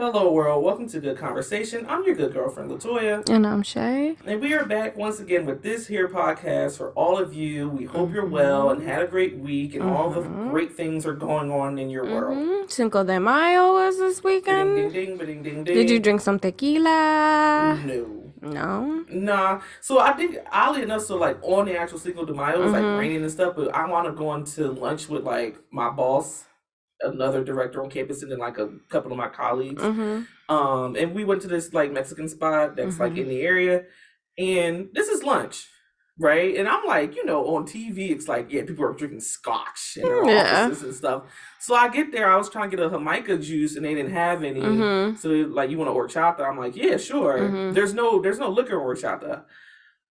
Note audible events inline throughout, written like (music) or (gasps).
Hello, world. Welcome to Good Conversation. I'm your good girlfriend, Latoya. And I'm Shay. And we are back once again with this here podcast for all of you. We hope you're well and had a great week and all the Mhm. great things are going on in your world. Mhm. Cinco de Mayo was this weekend. ding, ding, ding, ding, ding. Did you drink some tequila? No. No. Nah. So I think oddly enough, so like on the actual Cinco de Mayo, it's Mhm. like raining and stuff, but I want to go into lunch with like my boss, another director on campus, and then like a couple of my colleagues. Mm-hmm. Um, and we went to this like Mexican spot that's like Mhm. in the area, and this is lunch, right? And I'm like, you know, on TV, it's like, yeah, people are drinking scotch in their Yeah. offices and stuff. So I get there, I was trying to get a Jamaica juice, and they didn't have any. Mm-hmm. So like, you want to horchata? I'm like, yeah, sure. Mhm. There's no, there's no liquor horchata.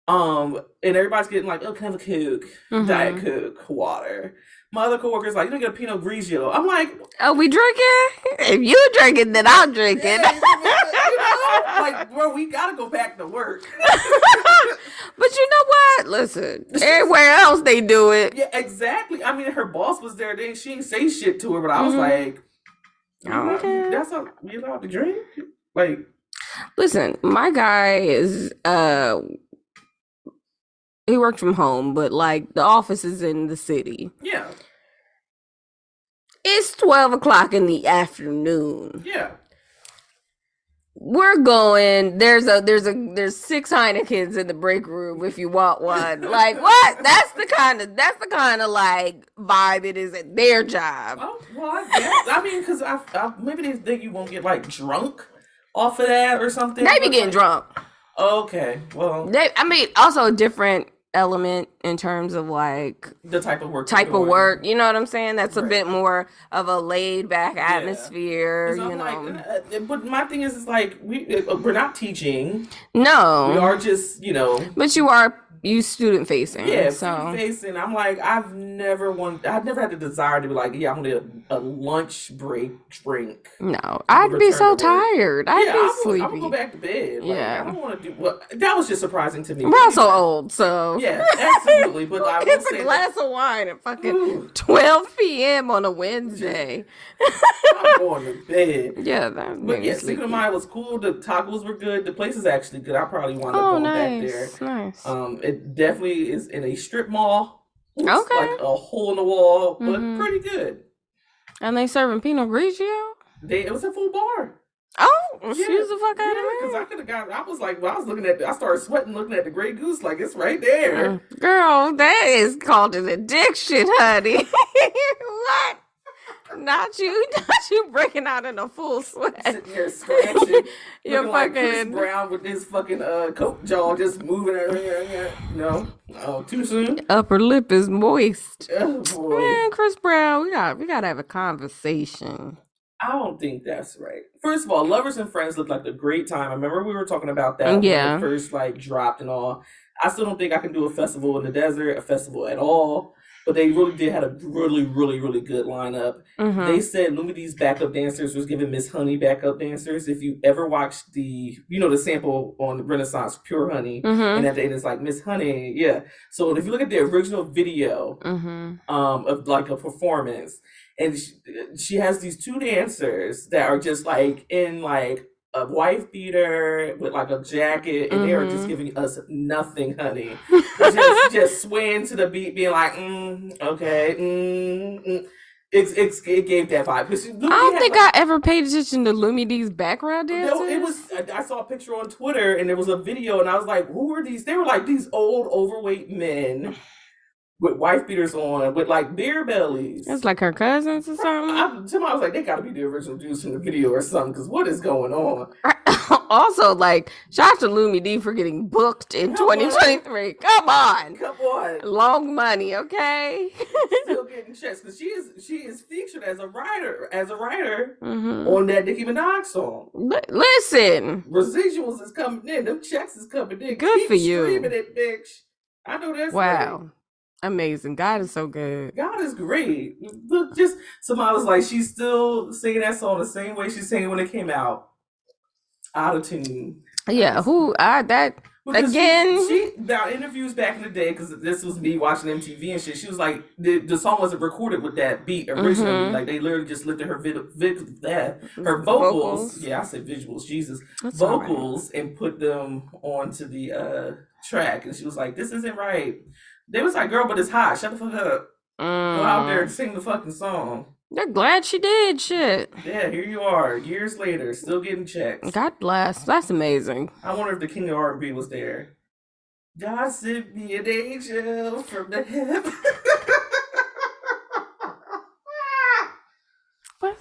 Um, and everybody's getting like, oh, can I have a Coke, Mm-hmm. Diet Coke, water. My other coworkers like, you don't get a Pinot Grigio. I'm like, Oh, we drinking? If you drinking, then I'll drink yeah, it. you know, like, bro, we gotta go back to work. (laughs) but you know what? Listen, everywhere else they do it. yeah, exactly. I mean, her boss was there. Then she didn't say shit to her, but I was Mhm. like, Okay. that's how we allowed to drink. Like, Listen, my guy is uh he worked from home, but like the office is in the city. yeah, It's twelve o'clock in the afternoon. yeah. We're going. There's a there's a there's six Heinekens in the break room if you want one. (laughs) Like what? That's the kind of that's the kind of like vibe it is at their job. Oh, well, I guess. I mean, because I, I maybe they think you won't get like drunk off of that or something. They be getting like, drunk. Okay, well, They I mean also a different element in terms of like the type of work. type of work. You know what I'm saying? That's a Right. bit more of a laid back atmosphere. 'Cause You know, like, uh, but my thing is, is like we uh, we're not teaching. no, We are just, you know, but you are you student facing. yeah, so facing. I'm like, I've never wanted, I've never had the desire to be like, yeah, I'm gonna a, a lunch break drink. no, I'd be so tired. I'd yeah, be I'm, I'm sleepy. gonna go back to bed. Like, Yeah. I don't want to do. Well, that was just surprising to me. We're also old, so Yeah, absolutely. But I it's a that- glass of wine at fucking Ooh, 12 p.m. on a Wednesday. I'm going to bed. (laughs) yeah, that But yeah, sleepy. de Mayo was cool. The tacos were good. The place is actually good. I probably want to Oh, go back there. nice, nice. Um, it definitely is in a strip mall. It's Okay. like a hole in the wall, but Mhm. pretty good. and they serving Pinot Grigio. They it was a full bar. Oh, excuse the fuck out Because I of me. could have got. I was like, when I was looking at. I started sweating looking at the Grey Goose. Like it's right there. Mm, Girl, that is called an addiction, honey. (laughs) what? Not you, (laughs) not you breaking out in a full sweat. Sitting there scratching. (laughs) You're looking like Chris. Brown with his fucking uh coat jaw just moving. everywhere. No, oh, too soon. upper lip is moist. Oh boy. Man, Chris Brown, we got we gotta have a conversation. I don't think that's right. First of all, Lovers and Friends looked like a great time. I remember we were talking about that when Yeah. first like dropped and all. I still don't think I can do a festival in the desert, a festival at all. But they really did had a really, really, really good lineup. Mhm. They said Lumidee's backup dancers was giving Miss Honey backup dancers. If you ever watched the, you know, the sample on Renaissance Pure Honey, Mhm. and at the end it's like Miss Honey, yeah. So if you look at the original video, Mhm. um of like a performance and she, she has these two dancers that are just like in like a wife beater with like a jacket and they are just Mhm. giving us nothing honey (laughs) just just swaying to the beat being like mm, okay mm, mm. It's, it's it gave that vibe 'Cause I don't think like- I ever paid attention to Lumidee's background dancers. no, it was. I saw a picture on Twitter, and there was a video, and I was like, "Who are these?" They were like these old, overweight men with wife beaters on, with like beer bellies. It's like her cousins or something. I, to me, I was like, they got to be the original dudes from the video or something, because what is going on? (laughs) also, like, shout out to Lumidee for getting booked in Come on. 2023. Come on. Come on, Long money, okay? still getting checks because she is she is featured as a writer as a writer hmm on that Nicki Minaj song. listen, Residuals is coming in, them checks is coming in. Good Keep for you. Streaming it, bitch. I know that's right. Amazing. God is so good. God is great. Look, just was like, she's still singing that song the same way she sang it when it came out. Out of tune. Yeah, who I that Because Again? she, now interviews back in the day because this was me watching MTV and shit. She was like, the, the song wasn't recorded with that beat originally. Mhm. Like they literally just lifted her vid, vid, that her vocals, Vocals. Yeah, I said visuals. Jesus, That's all right. vocals and put them onto the uh track. And she was like, "This isn't right." They was like, "Girl, but it's hot. Shut the fuck up. Go out there Mm. and sing the fucking song." They're glad she did. Shit. Yeah, here you are, years later, still getting checks. God bless. That's amazing. I wonder if the king of R&B was there. God sent me an angel from the heaven. (laughs)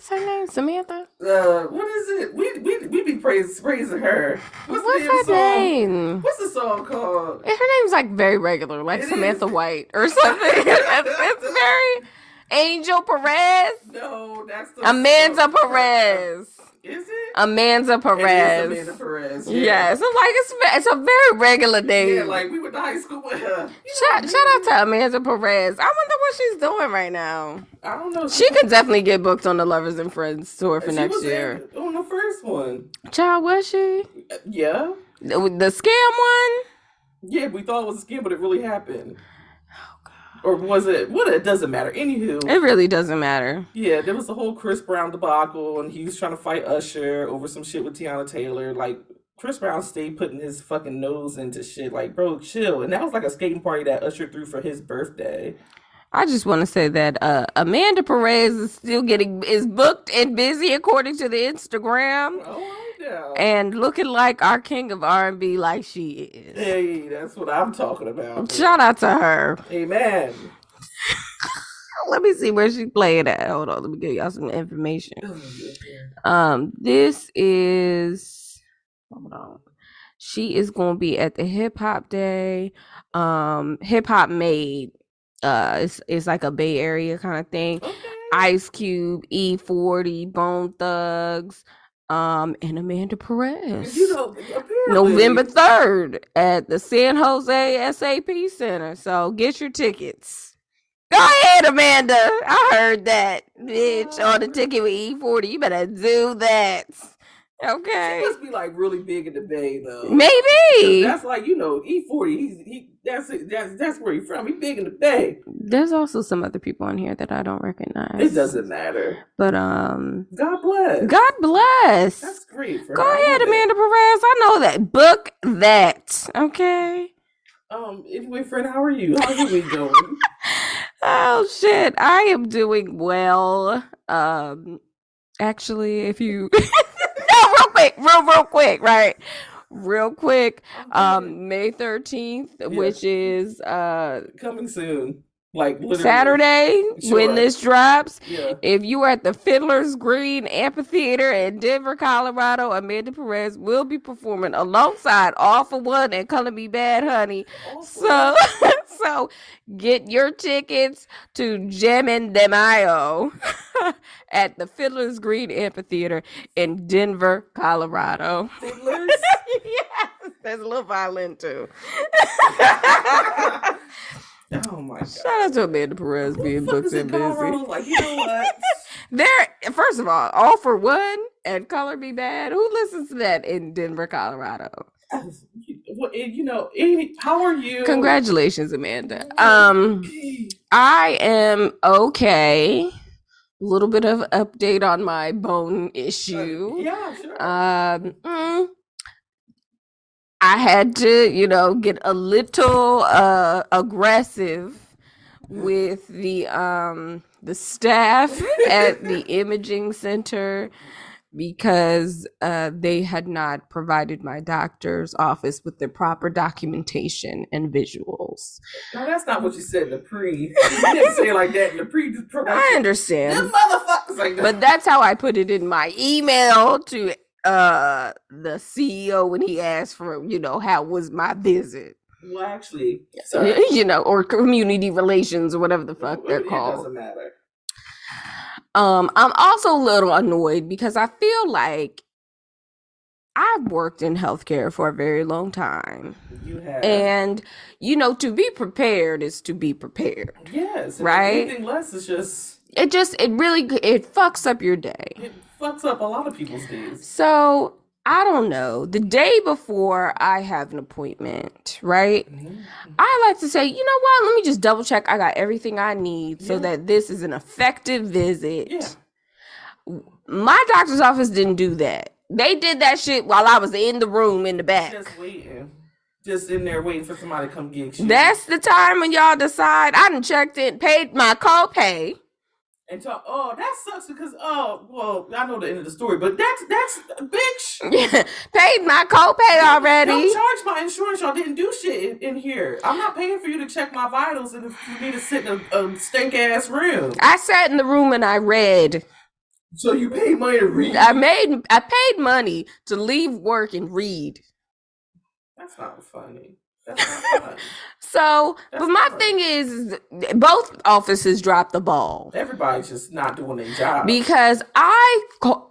What's her name? Samantha? uh, what is it? We we we be praising praising her. What's, What's her song? name? What's the song called? Her name's like very regular, like It Samantha is. White or something. (laughs) it's, it's very Angel Perez. No, that's the Amanda song. Perez. Is it? Amanda It is Perez. Amanda Perez. Yes, I'm like it's it's a very regular day. Yeah, like we went to high school with her. Shout, shout out to Amanda Perez. I wonder what she's doing right now. I don't know. She could definitely get booked on the Lovers and Friends tour for next year. on the first one. Child, was she uh, Yeah. the, the scam one? Yeah, we thought it was a scam, but it really happened. Or was it? What? It doesn't matter. Anywho, It really doesn't matter. yeah, there was the whole Chris Brown debacle, and he was trying to fight Usher over some shit with Teyana Taylor. Like Chris Brown stayed putting his fucking nose into shit. Like, bro, chill. And that was like a skating party that Usher threw for his birthday. I just want to say that uh, Amanda Perez is still getting is booked and busy according to the Instagram Oh, And looking like our king of R and B like she is. Hey, that's what I'm talking about. Shout out to her. Amen. (laughs) Let me see where she played at. Hold on, let me give y'all some information. Um, this is hold on. She is gonna be at the hip hop day. Um, hip hop made. Uh, it's it's like a Bay Area kind of thing. Okay. Ice Cube, E40, Bone Thugs, um, and Amanda Perez. You know, November 3rd at the San Jose SAP Center. So get your tickets. Go ahead, Amanda. I heard that, bitch, on the ticket with E40. You better do that. She Okay. must be like really big in the Bay though. Maybe. That's like you know E40. He's he. That's it. That's that's where he's from. He big in the Bay. There's also some other people on here that I don't recognize. It doesn't matter. But um God bless. God bless. That's great. Go. Ahead. Amanda Perez. I know that. Book that. Okay. Um. Anyway, friend, how are you? How are week doing? (laughs) Oh shit. I am doing well. Um actually if you (laughs) real quick, real real quick, right? Real quick. Um May 13th, which is uh coming soon. Like literally. Saturday Sure. when this drops. Yeah. If you are at the Fiddler's Green Amphitheater in Denver, Colorado, Amanda Perez will be performing alongside All for One and Color Me Badd Honey. So, (laughs) so get your tickets to Gem de Mayo (laughs) at the Fiddler's Green Amphitheater in Denver, Colorado. Fiddlers? (laughs) yes, there's a little violin too. Oh my god. Shout out to Amanda Perez being booked and busy. Colorado? Like you know what? (laughs) There, first of all, all for one and color me badd. Who listens to that in Denver, Colorado? You know? How are you? Congratulations, Amanda. Um, I am okay. A little bit of update on my bone issue. Yeah, sure. Um, mm, I had to, you know, get a little uh aggressive with the um the staff (laughs) at the imaging center because uh they had not provided my doctor's office with the proper documentation and visuals. no, that's not what you said in the pre. You didn't say it like that in the pre. I understand. Them motherfuckers like but that's how I put it in my email to uh the CEO when he asked for you know how was my visit well, actually, sorry. (laughs) you know or community relations or whatever the fuck they're it called doesn't matter. um I'm also a little annoyed because I feel like I've worked in healthcare for a very long time You have and you know to be prepared is to be prepared yes, right? Anything less is just it just it really it fucks up your day it fucks up a lot of people's days. So I don't know. The day before I have an appointment, right? Mhm. I like to say, you know what? Let me just double check I got everything I need so that this is an effective visit. Yeah. My doctor's office didn't do that. They did that shit while I was in the room in the back. Just waiting. Just in there waiting for somebody to come get you. That's the time when y'all decide I done checked in, paid my copay. And talk. Oh, that sucks because oh, well, I know the end of the story, but that's that's bitch. (laughs) paid my copay already. Don't charge my insurance. Y'all didn't do shit in, in here. I'm not paying for you to check my vitals and for me to sit in a, a stink ass room. I sat in the room and I read. So you paid money to read? I made I paid money to leave work and read. That's not funny. That's not funny. So, That's but my thing is, both offices dropped the ball Everybody's just not doing their job. because I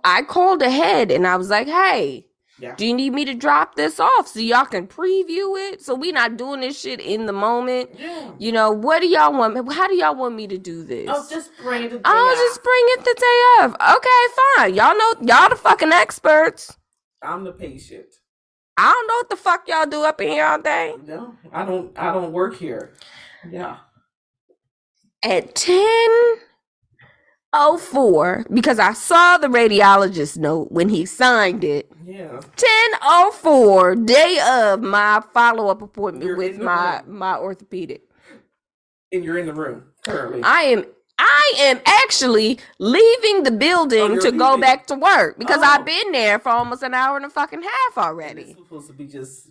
I called ahead and I was like, "Hey, yeah. do you need me to drop this off so y'all can preview it? So we not doing this shit in the moment. Yeah. You know, what do y'all want? me- How do y'all want me to do this? Oh, just bring the day I'll just bring it the day of. Okay, fine. Y'all know y'all the fucking experts. I'm the patient. I don't know what the fuck y'all do up in here all day. No, I don't. I don't work here. Yeah. At ten oh four, because I saw the radiologist note when he signed it. Yeah. Ten oh four, day of my follow up appointment You're with my room. my orthopedic. And you're in the room currently. I am I am actually leaving the building Oh, to go leaving. back to work because Oh. I've been there for almost an hour and a fucking half And It's already. supposed to be just.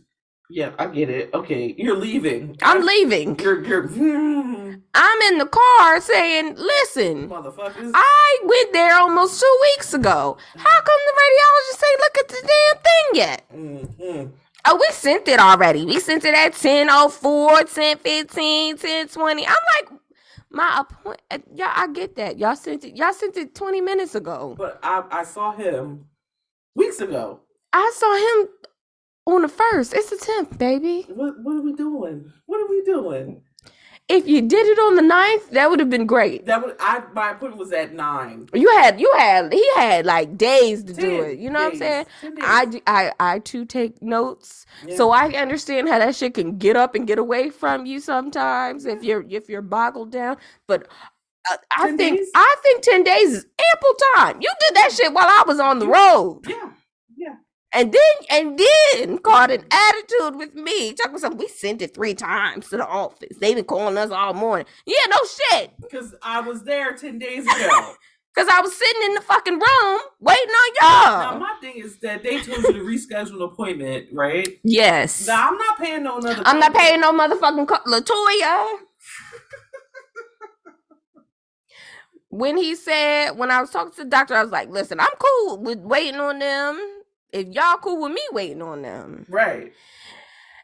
Yeah, I get it. Okay, you're leaving. I'm leaving. You're you're (laughs) I'm in the car saying, listen, motherfuckers. I went there almost two weeks ago. How come the radiologist say look at the damn thing yet? Mhm. Oh, we sent it already. We sent it at 10.04, 10.15, 10.20. I'm like, my appointment. Uh, y'all, I get that. Y'all sent it. Y'all sent it 20 minutes ago. But I I saw him weeks ago. I saw him on the first. It's the 10th, baby. What what are we doing? What are we doing? If you did it on the 9th, that would have been great. That would I my appointment was at nine. You had, you had, he had like days to do Ten it. You know what I'm days. saying? Ten days. I, d- I, I too take notes, Yeah. so I understand how that shit can get up and get away from you sometimes if you're if you're boggled down. But uh, I 10 think days? I think ten days is ample time. You did that shit while I was on the road, yeah. And then and then caught an attitude with me. Talking something, we sent it three times to the office. They've been calling us all morning. Yeah, no shit. Because I was there ten days ago. (laughs) Cause I was sitting in the fucking room waiting on y'all. Now, my thing is that they told you to reschedule an appointment, right? Yes. Now I'm not paying no another. I'm not paying no motherfucking co- Latoya. (laughs) when he said, when I was talking to the doctor, I was like, listen, I'm cool with waiting on them. If y'all cool with me waiting on them. Right.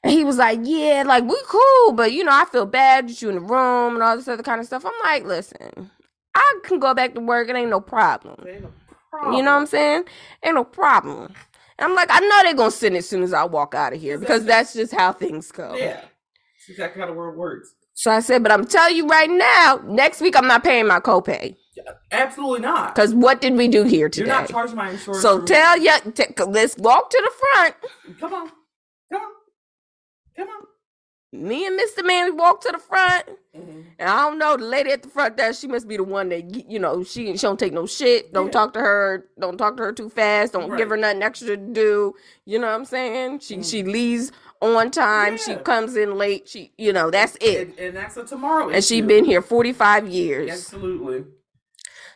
And he was like, yeah, like we cool, but you know, I feel bad that you in the room and all this other kind of stuff. I'm like, listen, I can go back to work. It ain't no problem. Ain't no You know what I'm saying? Ain't no problem. And I'm like, I know they're gonna send it as soon as I walk out of here because that's just how things go. Yeah. That's exactly how the world works. So I said, but I'm telling you right now, next week I'm not paying my copay. Absolutely not. Because what did we do here today? You're not charging my insurance. So tell you, t- let's walk to the front. Come on. Come on. Come on. Me and Mr. Manley walk to the front. Mhm. And I don't know, the lady at the front there, she must be the one that, you know, she, she don't take no shit. Don't Yeah. talk to her. Don't talk to her too fast. Don't give her nothing extra to do. You know what I'm saying? She she leaves on time. She Mm. Comes in late. She, you know, that's it. And, and that's a tomorrow. And she issue. been here 45 years. Absolutely.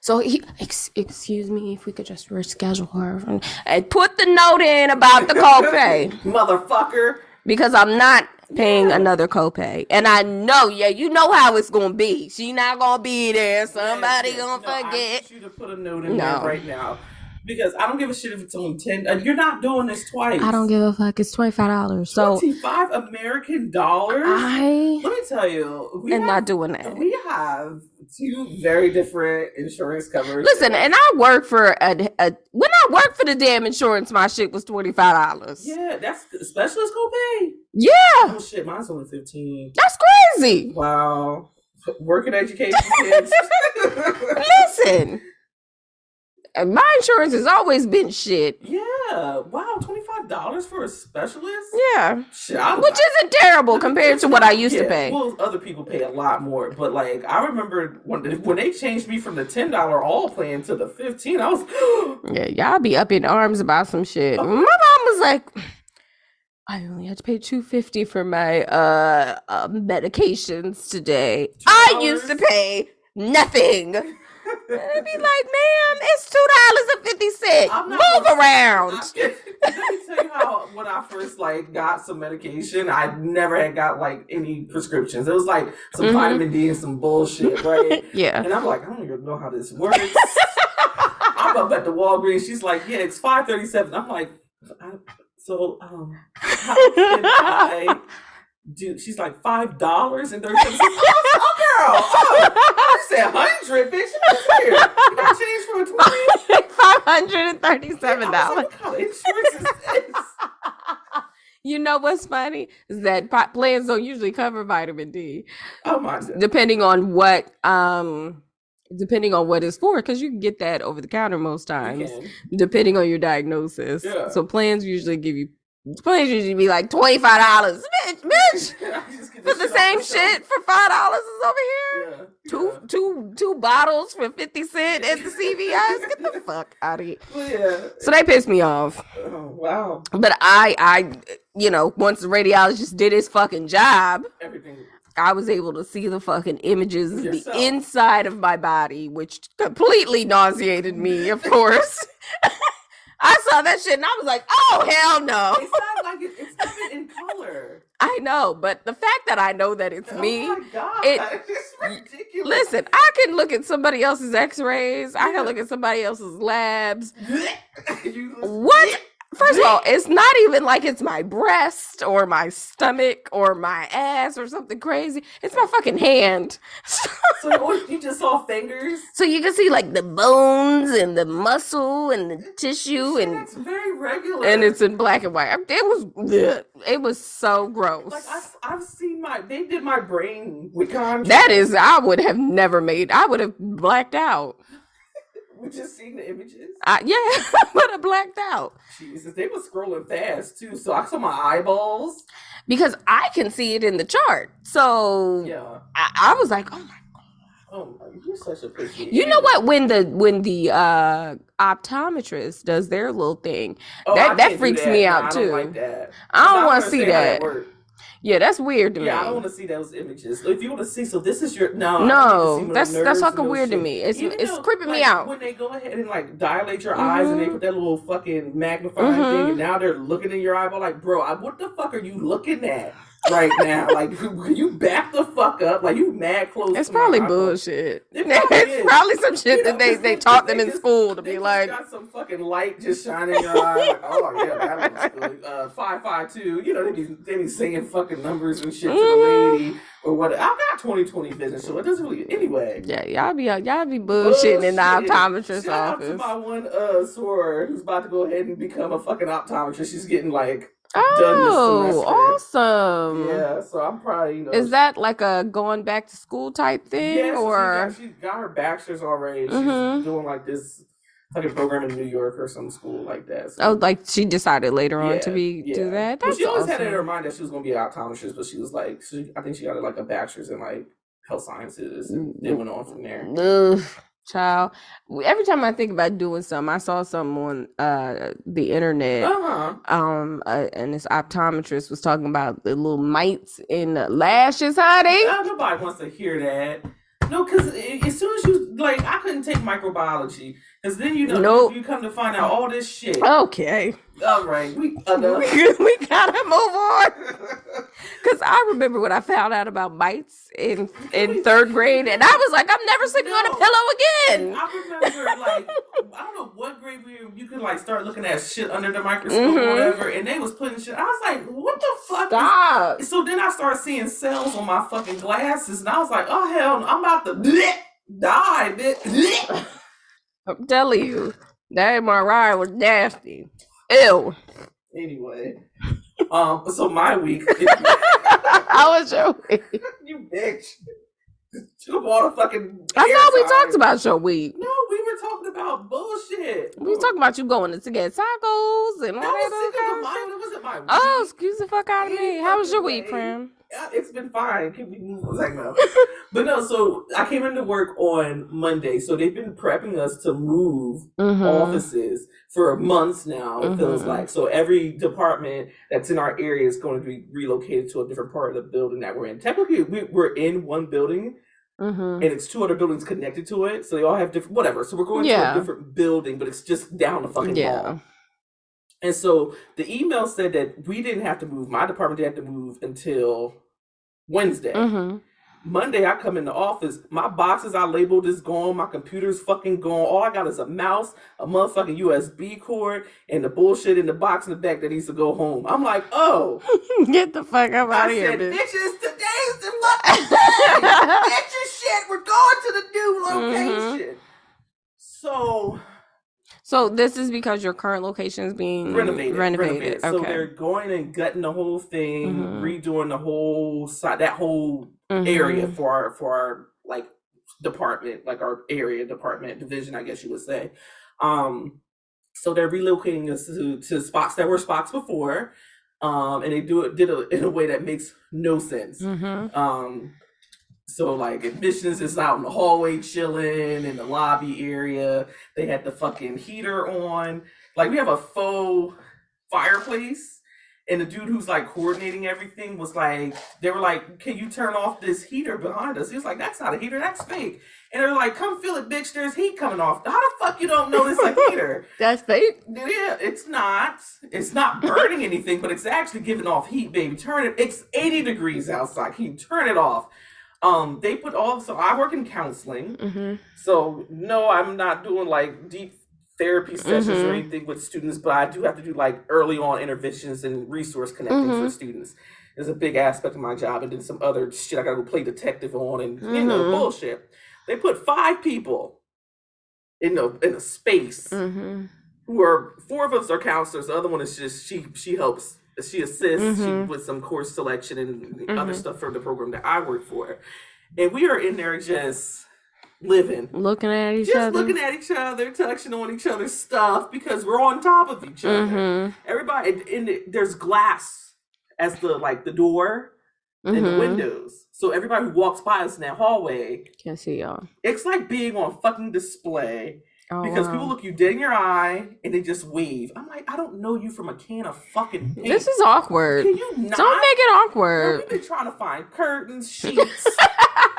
So he, ex- excuse me, if we could just reschedule her and put the note in about the copay (laughs) Motherfucker. because I'm not paying Yeah. another copay, and I know, yeah, you know how it's gonna be. She not gonna be there. Somebody Yes, yes. gonna No, I forget. want you to put a note in No. there right now. Because I don't give a shit if it's only 10. uh, You're not doing this twice. I don't give a fuck. It's twenty five dollars. So 25 American dollars? I Let me tell you. We am have, not doing that. We have two very different insurance covers. Listen, and I work for a, a when I work for the damn insurance, my shit was twenty five dollars. Yeah, that's specialist copay. Yeah, Oh shit, mine's only 15. that's crazy. Wow. Working education (laughs) kids. (laughs) Listen, and my insurance has always been shit. yeah. Yeah. Wow. Twenty five dollars for a specialist. Yeah, Shit. Which isn't terrible compared to what I used to pay. Well, other people pay a lot more, but like I remember when when they changed me from the ten dollar all plan to the fifteen, I was (gasps) Yeah, y'all be up in arms about some shit. My mom was like, I only had to pay two fifty for my uh, uh medications today. I used to pay nothing. And I'd be like, ma'am, it's two dollars and fifty cents. I'm Move gonna- around. Let me tell you how when I first like got some medication, I never had got like any prescriptions. It was like some Mhm. vitamin D and some bullshit, right? (laughs) Yeah. and I'm like, I don't even know how this works. (laughs) I'm up at the Walgreens. She's like, yeah, it's five thirty seven. I'm like, so um, how can I do? She's like five dollars and thirty seven. (laughs) Oh, girl, oh, I said hundred, bitch. That's weird. You got change for a twenty. (laughs) Five hundred and thirty-seven dollars. like, what kind of insurance? (laughs) You know what's funny is that plans don't usually cover vitamin D. Oh my god. depending on what um depending on what it's for because you can get that over the counter most times depending on your diagnosis Yeah. so plans usually give you plans usually be like $25 bitch (laughs) bitch can. I just get for the same shit for five dollars is over here Yeah. two yeah. two two bottles for 50 cent at the cvs get the (laughs) fuck out of here Well, yeah. so they pissed me off Oh, wow. but i i you know once the radiologist did his fucking job Everything. I was able to see the fucking images of the inside of my body, which completely nauseated me, of course. (laughs) I saw that shit and I was like, oh, hell no. It's not like it, it's not in color. (laughs) I know, but the fact that I know that it's oh me. Oh my god. it- it's ridiculous. Listen, I can look at somebody else's x rays, I can look at somebody else's labs. (laughs) What? (laughs) First of all, it's not even like it's my breast or my stomach or my ass or something crazy. It's my fucking hand. (laughs) So you just saw fingers? So you can see like the bones and the muscle and the tissue and it's very regular. and it's in black and white. It was it was so gross. like I've, I've seen my they did my brain with contrast. That is I would have never made. I would have blacked out. We just seen the images. I, yeah, (laughs) but I blacked out Jesus, they were scrolling fast too. So I saw my eyeballs. because I can see it in the chart. So Yeah. I, I was like, oh my. God. Oh you're such a pussy. You know what? When the when the uh optometrist does their little thing, Oh, That- I that freaks that. me out, I too. don't like. I don't want to see that. Yeah, that's weird to me. Yeah, I don't want to see those images. If you want to see, so this is your no. No, need to see no that's- that's fucking weird to me. It's- Even it's though, creeping me like, out. when they go ahead and like dilate your eyes and they Mhm. put that little fucking magnifying Mhm. thing, and now they're looking in your eyeball. Like, bro, I, what the fuck are you looking at right now? like, (laughs) you back the fuck up. Like, you mad close. It's probably bullshit. It (laughs) probably it's probably some shit You that they, they they- taught they them in just- school to be like, got some fucking light just shining in your eye. Like, oh yeah, that looks (laughs) good. Uh, five five two. You know they be they be saying fucking numbers and shit to Mhm. the lady or what. I got twenty twenty vision, so it doesn't really. Anyway, yeah, y'all be y'all be bullshitting in the optometrist Shout out to office. my one uh swore who's about to go ahead and become a fucking optometrist. She's getting like Oh, awesome! yeah, so I'm probably you know. Is that like a going back to school type thing, Yeah, so or she got, she got her bachelor's already. She's Mhm. doing like this fucking program in New York or some school like that. So, oh, like she decided later on to Yeah, be do yeah. that? Well, That's she always had it in her mind that she was going to be an optometrist, but she was like, she, I think she got like a bachelor's in like health sciences, and Mm-hmm. it went on from there. Ugh, child. Every time I think about doing something, I saw something on uh the internet. Uh huh. um uh, and this optometrist was talking about the little mites in the lashes honey Uh, nobody wants to hear that. No, because as soon as you like, I couldn't take microbiology because then you know Nope. you come to find out all this shit. okay All right, we (laughs) we gotta move on (laughs) because i remember when i found out about mites in in (laughs) third grade and i was like i'm never sleeping on a pillow again I remember, like, I don't know what grade we were, you could like start looking at shit under the microscope Mhm. or whatever, and they was putting shit. I was like, what the fuck? is stop So then I started seeing cells on my fucking glasses, and I was like, "Oh hell, no, I'm about to bleh, die, bitch." i'm telling you that mri was nasty ew Anyway, um, so my week, (laughs) how was your week (laughs) you bitch. Took all the fucking. I thought we airtime. talked about your week. No, we were talking about bullshit. We were talking about you going to get tacos and all That that was other kind of Mayo. shit. Wasn't my week. Oh, excuse the fuck out of me. How was your week. Prim? Yeah, it's been fine. Can we move on? But no, so I came into work on Monday. So they've been prepping us to move Mm-hmm. offices for months now, it feels Mhm. like. So every department that's in our area is going to be relocated to a different part of the building that we're in. Technically, we, we're in one building Mm-hmm. and it's two other buildings connected to it. So they all have different, whatever. So we're going to Yeah. a different building, but it's just down the fucking Yeah. hall. And so the email said that we didn't have to move. My department didn't have to move until Wednesday. Mm-hmm. Monday, I come in the office. My boxes I labeled is gone. My computer's fucking gone. All I got is a mouse, a motherfucking USB cord, and the bullshit in the box in the back that needs to go home. I'm like, oh. (laughs) Get the fuck up out I of here, said, bitch. bitches, today's the fucking. Get your shit. We're going to the new location. So So this is because your current location is being renovated, Renovated. So Okay. they're going and gutting the whole thing, Mhm. redoing the whole side, that whole area Mhm. for our for our like department, like our area department division, I guess you would say. Um, so they're relocating us to, to spots that were spots before, um, and they do it did it in a way that makes no sense. Mhm. Um, so like admissions is out in the hallway chilling in the lobby area. They had the fucking heater on. Like we have a faux fireplace. And the dude who's like coordinating everything was like, they were like, "Can you turn off this heater behind us?" He was like, "That's not a heater, that's fake." And they're like, "Come feel it, bitch. There's heat coming off. How the fuck you don't know this a (laughs) heater?" That's fake. Yeah, it's not. It's not burning anything, but it's actually giving off heat, baby. Turn it. It's 80 degrees outside. Can you turn it off? Um, they put all. So I work in counseling. Mm-hmm. So no, I'm not doing like deep therapy sessions or Mhm. anything with students, but I do have to do like early on interventions and resource connecting for Mhm. students. Is a big aspect of my job, and then some other shit I gotta go play detective on, and you know Mhm. bullshit. They put five people in a in a space Mm-hmm. who are four of us are counselors. The other one is just she she helps she assists Mhm. she, with some course selection and other Mhm. stuff for the program that I work for, and we are in there just living, Looking at each other. just other. looking at each other, touching on each other's stuff because we're on top of each other. Mm-hmm. Everybody, and, and there's glass as the like the door and the Mm-hmm. windows, so everybody who walks by us in that hallway, Can see y'all. it's like being on fucking display Oh, because wow. people look you dead in your eye and they just wave. I'm like, I don't know you from a can of fucking paint. This is awkward. Can you not? Don't make it Girl, awkward. we've been trying to find curtains, (laughs) sheets, something to put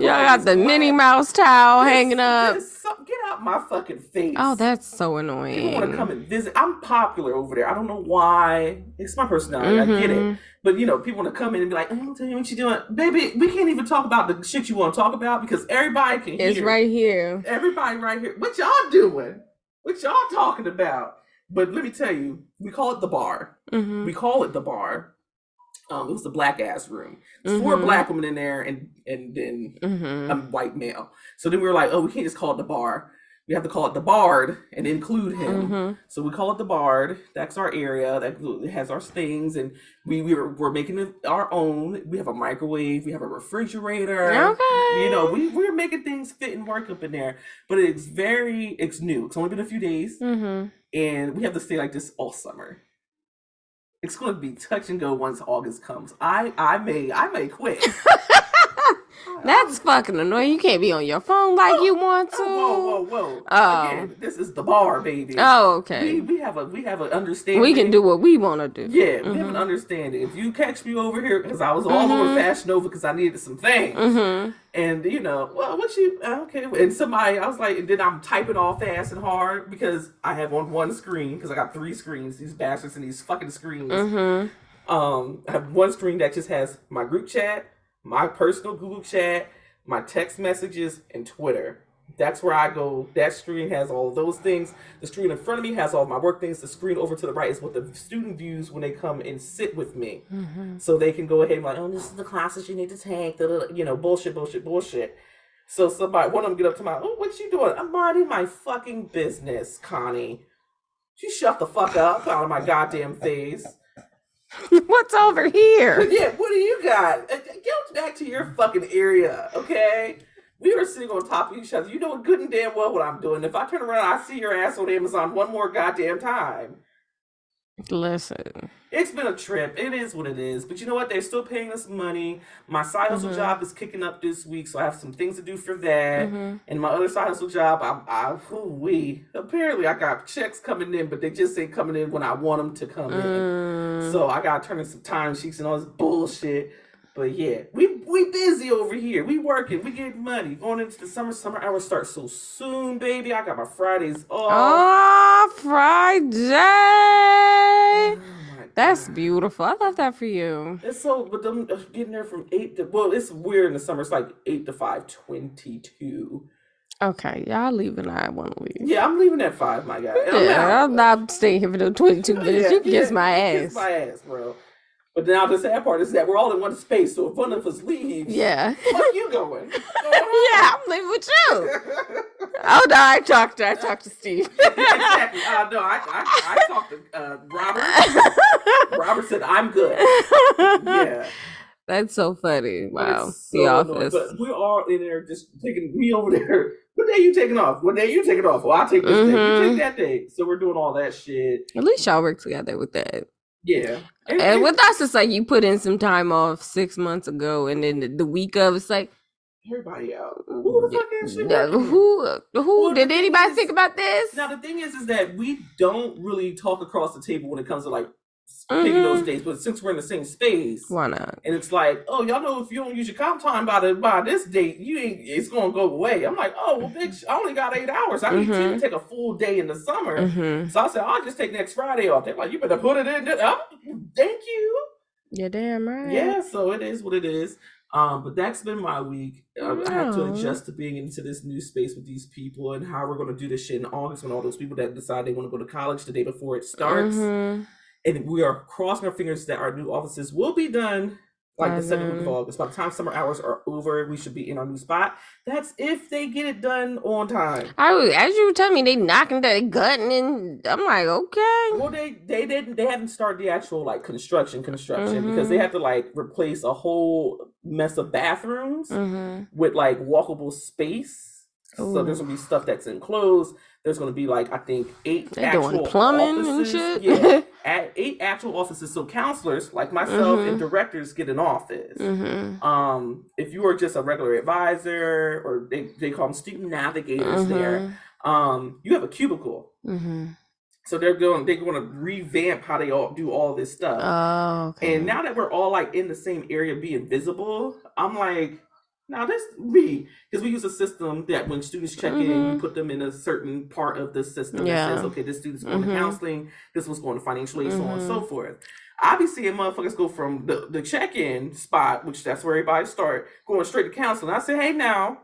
Y'all got the. Minnie Mouse towel This- hanging up. this- some- get out my fucking face. Oh, that's so annoying. People want to come and visit. I'm popular over there. I don't know why. It's my personality. I get it. Mhm. But you know, people want to come in and be like, "I'm tell you what you doing, baby." We can't even talk about the shit you want to talk about because everybody can It's right here. Everybody right here. What y'all doing? What y'all talking about? But let me tell you, we call it the bar. Mm-hmm. We call it the bar. Um, it was the black ass room. There's four Mhm. black women in there and and then Mm-hmm. a white male. So then we were like, oh, we can't just call it the bar. We have to call it the bard and include him. Mm-hmm. So we call it the Bard. That's our area that has our things, and we we were, we're making it our own. We have a microwave. We have a refrigerator. Okay. You know, we we're making things fit and work up in there. But it's very it's new. It's only been a few days, Mm-hmm. and we have to stay like this all summer. It's going to be touch and go once August comes. I I may I may quit. (laughs) (laughs) That's fucking annoying. You can't be on your phone like you want to. Oh, whoa whoa whoa! Oh. Again, this is the bar, baby. Oh, okay. we have a we have an understanding. We can do what we want to do. Yeah, we have an Mhm. understanding. If you catch me over here, because I was all over Mhm. Fashion Nova because I needed some things, Mm-hmm. and you know, well, what you uh, okay? And somebody, I was like, and then I'm typing all fast and hard because I have on one screen because I got three screens. These bastards and these fucking screens. Mm-hmm. Um, I have one screen that just has my group chat, my personal Google chat, my text messages, and Twitter. That's where I go. That screen has all those things. The screen in front of me has all my work things. The screen over to the right is what the student views when they come and sit with me. Mm-hmm. So they can go ahead and like, oh, this is the classes you need to take. da, da, da," You know, bullshit, bullshit, bullshit. So somebody, one of them get up to my, oh, what you doing? I'm minding my fucking business, Connie. You shut the fuck up out of my goddamn face. (laughs) What's over here? Yeah, what do you got? Uh, Get back to your fucking area, okay? We are sitting on top of each other. You know good and damn well what I'm doing. If I turn around, I see your ass on Amazon one more goddamn time. Listen. It's been a trip. It is what it is. But you know what? They're still paying us money. My side hustle Mhm. job is kicking up this week, so I have some things to do for that. Mhm. And my other side hustle job, I, I, we apparently I got checks coming in, but they just ain't coming in when I want them to come in. Mm. So I gotta turn in some time sheets and all this bullshit. But yeah, we we busy over here. We working. We getting money. Going into the summer. Summer hours start so soon, baby. I got my Fridays off. Oh, Friday. Oh That's beautiful. I love that for you. It's so, but them uh, getting there from eight to well, it's weird in the summer. It's like eight to five twenty-two. Okay, y'all leaving. I want to leave. Yeah, I'm leaving at five, my guy. And I'm Yeah. I'm not staying here for the 22 (laughs) minutes. Yeah, you can kiss yeah, my Kiss ass. my ass, bro. But now the sad part is that we're all in one space. So if one of us leaves, Yeah. fuck you going. (laughs) yeah, I'm leaving with you. Oh no, I talked to I talked to Steve. (laughs) exactly. Uh, no, I, I, I talked to uh, Robert. Robert said I'm good. Yeah. That's so funny. Wow. it's the so annoying. office. But we're all in there just taking me over there. What day you taking off? What day you taking off? Well, I'll take this day. You take that day. So we're doing all that shit. At least y'all work together with that. Yeah. And with us, it's like you put in some time off six months ago, and then the, the week of, it's like, everybody out. Who the fuck uh, working? who, who Well, did anybody is- think about this? Now the thing is, is that we don't really talk across the table when it comes to like picking those Mhm. days. But since we're in the same space, Why not? and it's like, oh, y'all know if you don't use your comp time by the by this date, you ain't it's gonna go away. I'm like, oh well, bitch, I only got eight hours. I need to take a full day in the summer. Mm-hmm. So I said, I'll just take next Friday off. They're like, you better put it in. there." Oh, thank you. You're damn right. Yeah, so it is what it is. Um, but that's been my week. Uh, I have to adjust to being into this new space with these people and how we're going to do this shit in August when all those people that decide they want to go to college the day before it starts. Mhm. And we are crossing our fingers that our new offices will be done like the second week of Mhm. August. By the time summer hours are over, we should be in our new spot. That's if they get it done on time. I was, as you were telling me, they knocking, they gutting, and I'm like, okay. Well, they they didn't they haven't started the actual like construction construction because they Mhm. have to like replace a whole mess of bathrooms Mm-hmm. with like walkable space. So there's gonna be stuff that's enclosed. There's gonna be like I think eight They actual doing plumbing and offices. shit. Yeah, (laughs) eight actual offices. So counselors like myself and Mhm. directors get an office. mm-hmm. Um, if you are just a regular advisor or they, they call them student navigators there, um, you have a cubicle. Mm-hmm. So they're going they're going to revamp how they all do all this stuff. Oh, okay. And now that we're all like in the same area being visible, I'm like, now this me because we use a system that when students check in, Mhm. you put them in a certain part of the system Yeah. that says, okay, this student's going Mhm. to counseling, this one's going to financial aid, so on and so Mhm. forth. I be seeing motherfuckers go from the, the check-in spot, which that's where everybody start, going straight to counseling. I say, hey now,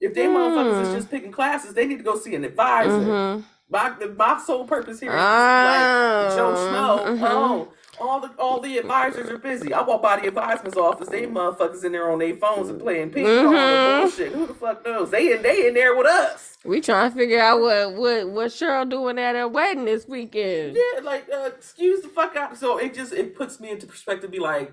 if they motherfuckers is Mm. just picking classes, they need to go see an advisor. Mm-hmm. My my sole purpose here is like Joe. Mhm. Oh, all the all the advisors are busy. I walk by the advisor's office. They motherfuckers in there on their phones and playing ping pong Mhm. and bullshit. Who the fuck knows? They in they in there with us. We trying to figure out what what what Cheryl doing at her wedding this weekend. Yeah, like uh, excuse the fuck out. So it just it puts me into perspective. Be like,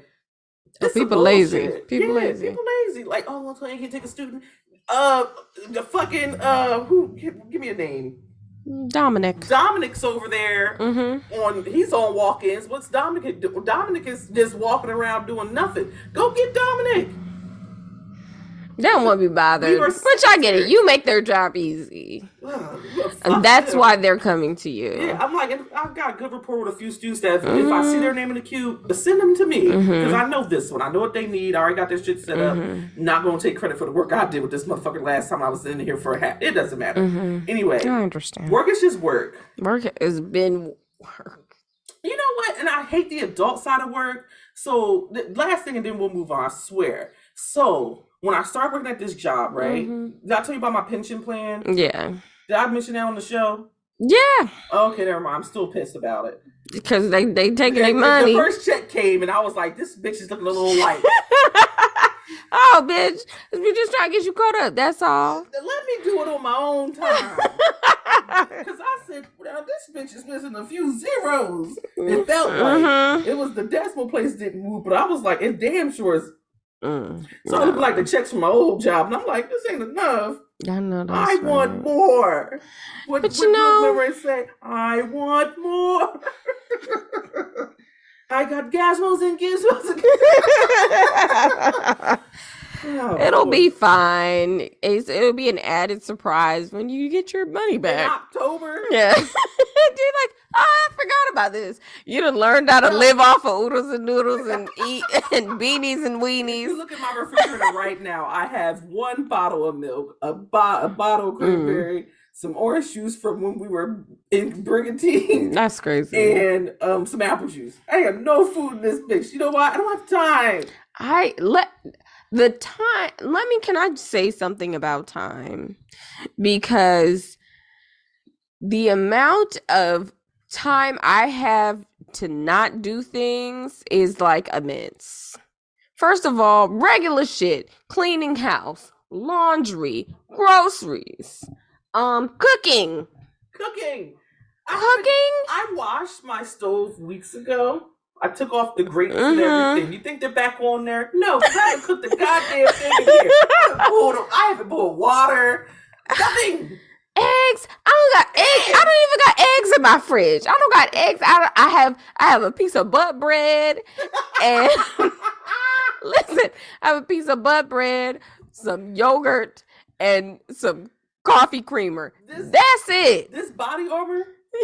Oh, people lazy. People Yeah, lazy. People lazy. Like, oh, you can take a student. Uh, the fucking uh, who? Give, give me a name. Dominic. Dominic's over there. Mm-hmm. on he's on walk-ins. What's Dominic do? Dominic is just walking around doing nothing. Go get Dominic. They don't want to be bothered. We were Which I get it. You make their job easy. And that's them. why they're coming to you. Yeah, I'm like, I've got a good rapport with a few students that if, if I see their name in the queue, send them to me because I know this one. I know what they need. I already got this shit set up. Mhm. Not gonna take credit for the work I did with this motherfucker last time I was in here for a hat. It doesn't matter. Mhm. Anyway, I understand. work is just work. Work has been work. You know what? And I hate the adult side of work. So the last thing, and then we'll move on. I swear. So when I started working at this job, right? Mhm. Did I tell you about my pension plan? Yeah. Did I mention that on the show? Yeah. Okay, never mind. I'm still pissed about it. Because they they taking The- their money. The first check came, and I was like, "This bitch is looking a little light." (laughs) Oh, bitch, we just trying to get you caught up. That's all. Let me do it on my own (laughs) time. Because I said, well, this bitch is missing a few zeros. It felt like Mhm. it was the decimal place didn't move, but I was like, it damn sure is. Mm. So I look like the checks from my old job, and I'm like, this ain't enough. I know I want more. What, But what you know- say? I want more. (laughs) I got gizmos and gizmos. And (laughs) Oh, It'll boy. be fine. It's, it'll be an added surprise when you get your money back. in. October. Yeah. (laughs) You're like, oh, I forgot about this. You done learned how to live off of oodles and noodles and (laughs) eat (laughs) and beanies and If you weenies. look at my refrigerator right now, I have one bottle of milk, a, bo- a bottle of Mm. cranberry, some orange juice from when we were in Brigantine, That's crazy. and um, some apple juice. I have no food in this bitch. You know why? I don't have time. I let the time let me can I say something about time because the amount of time I have to not do things is like immense. First of all, regular shit, cleaning house, laundry, groceries, um cooking. Cooking. I Cooking? I washed my stove weeks ago. I took off the grates and Mhm. everything. You think they're back on there? No, I haven't cooked the goddamn thing in here. I haven't poured, I haven't poured water. Nothing. Eggs. I don't got eggs. I don't even got eggs in my fridge. I don't got eggs. I, don't- I have I have a piece of butt bread and (laughs) listen, I have a piece of butt bread, some yogurt, and some coffee creamer. This- That's it. This body armor?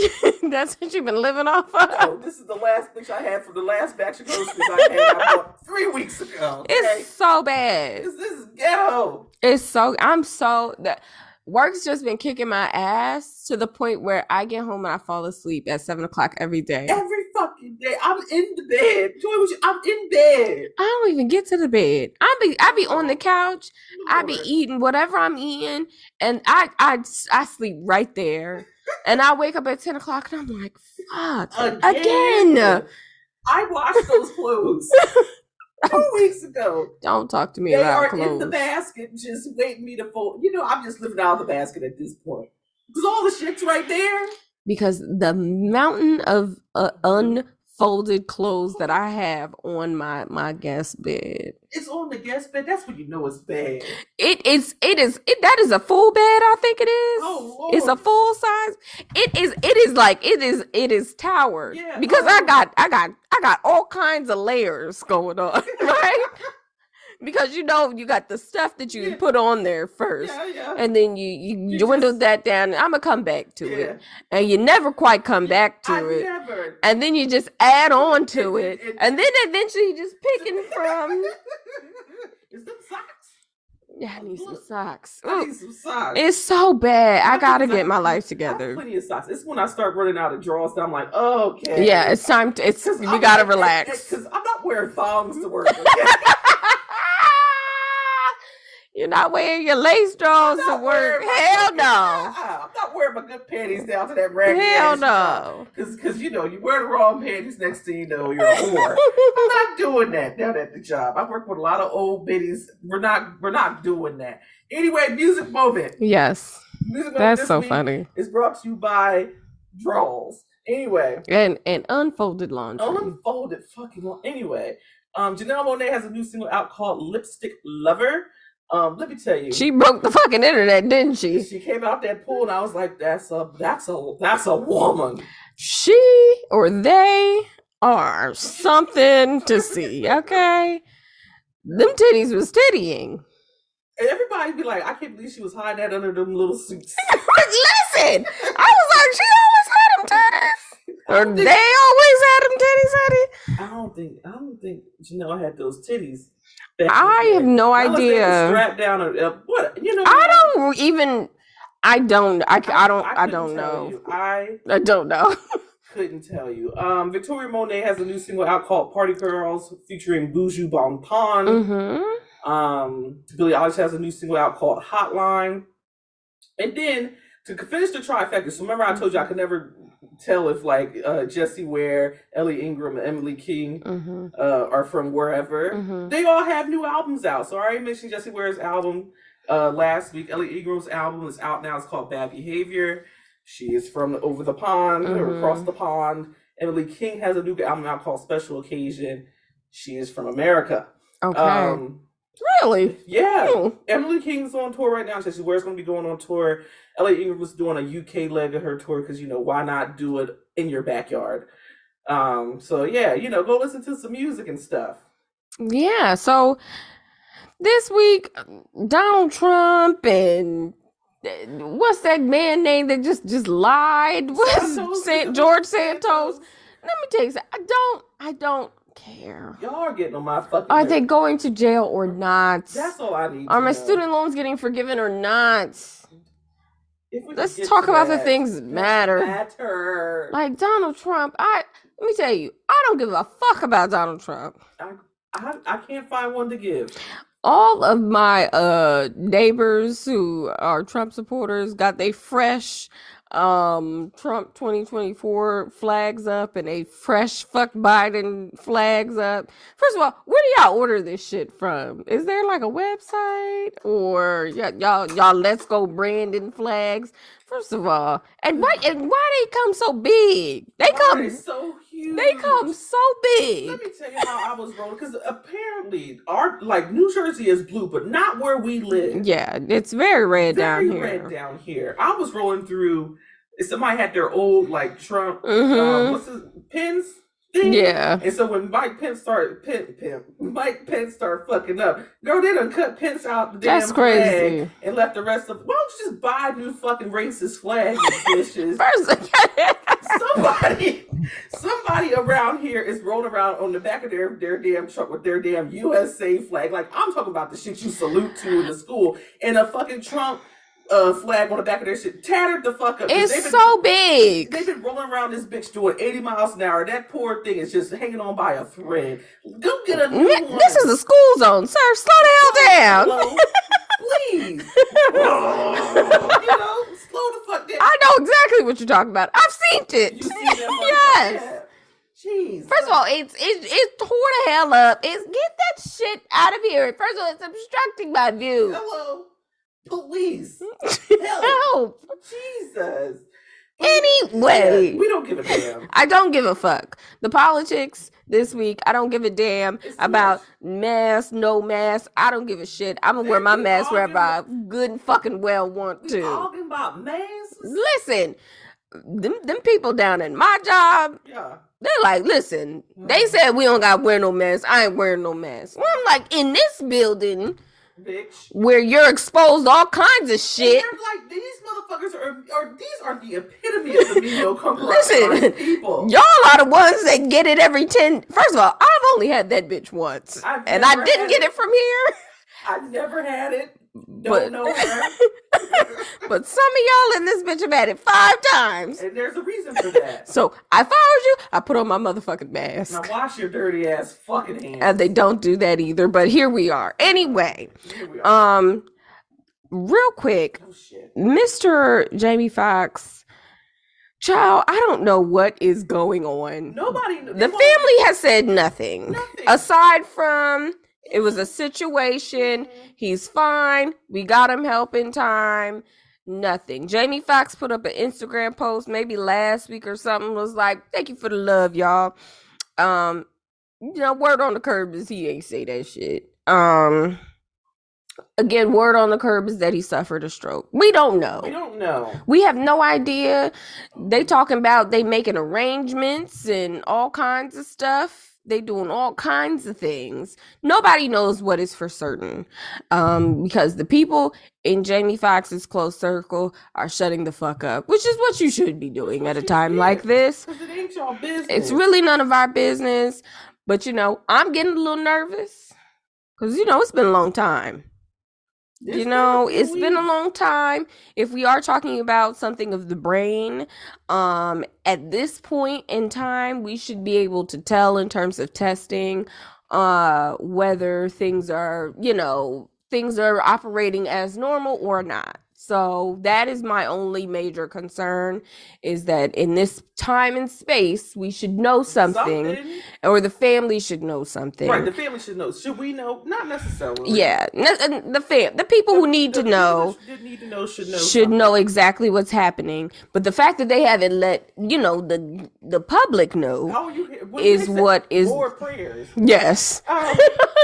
(laughs) That's what you've been living off of. No, this is the last bitch I had from the last batch of groceries I had. I bought three weeks ago. Okay? It's so bad. This, this is ghetto. It's so I'm so that work's just been kicking my ass to the point where I get home and I fall asleep at seven o'clock every day. Every fucking day. I'm in the bed. Joy, was I'm in bed. I don't even get to the bed. I be I be on the couch. I be eating whatever I'm eating, and I I I sleep right there. And I wake up at ten o'clock, and I'm like, fuck again. I washed those clothes (laughs) (laughs) two weeks ago. Don't talk to me They about are clothes. in the basket, just waiting me to fold. You know, I'm just living out of the basket at this point. Because all the shit's right there. because the mountain of uh, unfolded clothes that I have on my my guest bed. It's on the guest bed. That's when you know it's bad. It is it is it that is a full bed, I think it is. Oh, Lord. It's a full size. It is it is like it is it is towered. Yeah, Because oh. I oh. got I got I got all kinds of layers going on, (laughs) right? Because you know you got the stuff that you Yeah. put on there first. Yeah, yeah. And then you you, You dwindle just- that down. I'm gonna come back to it, and you never quite come back to I it never. and then you just add on to And- it, and- and then eventually you just picking (laughs) from. Is them socks? Yeah, I need some socks. I need some socks. It's so bad. I My gotta get my life I together. plenty of socks. It's when I start running out of drawers that I'm like, oh, okay. Yeah, it's time to. It's you I'm gotta relax. Because I'm not wearing thongs to work. (laughs) You're not wearing your lace drawers to work. Hell no. I'm not wearing my good panties down to that raggedy Hell no. Because, because you know, you wear the wrong panties, next thing you know, you're a whore. (laughs) I'm not doing that down at the job. I work with a lot of old biddies. We're not, we're not doing that. Anyway, music moment. yes, Music moment that's so funny. It's brought to you by Draws. Anyway, And and unfolded laundry. unfolded fucking long. Anyway, um, Janelle Monáe has a new single out called Lipstick Lover. Um, let me tell you, She broke the fucking internet, didn't she? she came out that pool and I was like, that's a that's a that's a woman. She or they are something to see. Okay, them titties was tittying. And everybody be like, I can't believe she was hiding that under them little suits. (laughs) Listen, I was like, she always had them titties. I Or they always had them titties, honey. I don't think I don't think Janelle had those titties. back in the I have no were idea. Strapped down or uh, what? You know? I don't even. I don't. I, I don't. I, couldn't don't know. you. I I don't know. (laughs) couldn't tell you. Um, Victoria Monet has a new single out called "Party Girls" featuring Buju Banton. mm-hmm. Um, Billie Eilish has a new single out called Hotline. And then to finish the trifecta, so remember I told you I could never tell if like uh, Jessie Ware, Ellie Ingram, Emily King Mm-hmm. uh, are from wherever. Mm-hmm. They all have new albums out. So I already mentioned Jessie Ware's album uh, last week. Ellie Ingram's album is out now. It's called Bad Behavior. She is from over the pond or Mhm. across the pond. Emily King has a new album out called Special Occasion. She is from America. Okay. Um, really? yeah. Hmm. Emily King's on tour right now. Jessie Ware's going to be going on tour. Ellie Ingram was doing a UK leg of her tour because, you know, why not do it in your backyard? Um, so yeah, you know, go listen to some music and stuff. Yeah. So this week, Donald Trump and what's that man name that just just lied? What's (laughs) Santos. San- George Santos? Let me tell you something. I don't. I don't care. Y'all are getting on my fucking. Are nerves. they going to jail or not? That's all I need. Are my know. student loans getting forgiven or not? If we could Let's talk about the things that matter. Matter. Like Donald Trump, I let me tell you, I don't give a fuck about Donald Trump. I, I, I can't find one to give. All of my uh neighbors who are Trump supporters got they fresh um Trump 2024 flags up and a fresh fuck Biden flags up. First of all, where do y'all order this shit from? Is there like a website or y- y'all y'all let's go Brandon flags? First of all, and why and why they come so big? They come so huge. they come so big. Let me tell you how I was rolling because apparently our like New Jersey is blue, but not where we live. Yeah, it's very red Very down here. It's red down here. I was rolling through. Somebody had their old like Trump. Um, Mhm. what's his pins? Yeah. And so when Mike Pence started, Pen, Mike Pence started fucking up, girl, they done cut Pence out the damn That's flag crazy. and left the rest of. Why don't you just buy a new fucking racist flag, you bitches? First, (laughs) somebody, somebody around here is rolling around on the back of their their damn truck with their damn USA flag. Like I'm talking about the shit you salute to in the school, and a fucking Trump uh, flag on the back of their shit, tattered the fuck up. it's been- so big. They've been rolling around this bitch doing 80 miles an hour. That poor thing is just hanging on by a thread. Go get a new Mi- one. This is a school zone, sir. Slow the hell down. Slow, please. (laughs) you know, slow the fuck down. I know exactly what you're talking about. I've seen it. You see (laughs) yes. Jeez. First of all, it's it's it's tore the hell up. It's get that shit out of here. First of all, it's obstructing my view. hello, police. Help. Jesus. Anyway. Yeah, we don't give a damn. I don't give a fuck. The politics this week, I don't give a damn It's about much. mask, no mask. I don't give a shit. I'm gonna wear my mask wherever I good and fucking well want to. talking about masks? Listen, them them people down in my job, Yeah. they're like, listen, they Mhm. said we don't gotta wear no mask. I ain't wearing no mask. Well, I'm like, in this building Bitch. where you're exposed to all kinds of shit. they're like these motherfuckers are, are these are the epitome of the mediocre Listen, people. (laughs) Y'all are the ones that get it every 10. First of all, I've only had that bitch once. I've and I didn't get it. it from here. I've never had it. Don't But, know her. (laughs) but some of y'all in this bitch have had it five times. and there's a reason for that. (laughs) So I was you, I put on my motherfucking mask. Now wash your dirty ass fucking hands. And they don't do that either. But here we are. Anyway, we are. um, real quick, oh shit. Mr. Jamie Foxx, child, I don't know what is going on. Nobody. The family has said nothing. Nothing. Aside from it was a situation, he's fine. We got him help in time. Nothing. Jamie Foxx put up an Instagram post maybe last week or something was like, "Thank you for the love, y'all." Um, you know, word on the curb is he ain't say that shit. Um, again, word on the curb is that he suffered a stroke. We don't know. We don't know. We have no idea. They talking about they making arrangements and all kinds of stuff. They doing all kinds of things. Nobody knows what is for certain. Um, because the people in Jamie Foxx's close circle are shutting the fuck up, which is what you should be doing at a time like this. It ain't y'all business. It's really none of our business. But you know, I'm getting a little nervous. Cause you know, it's been a long time You know it's been a long time. If we are talking about something of the brain um at this point in time we should be able to tell in terms of testing uh whether things are you know things are operating as normal or not So that is my only major concern is that in this time and space we should know something, or the family should know something. Right, the family should know. Should we know? Not necessarily. Yeah, the fam, the people who need The to know should need to know should know. should know exactly what's happening. But the fact that they haven't let you know the the public know, you what is what is more prayers. yes, Um,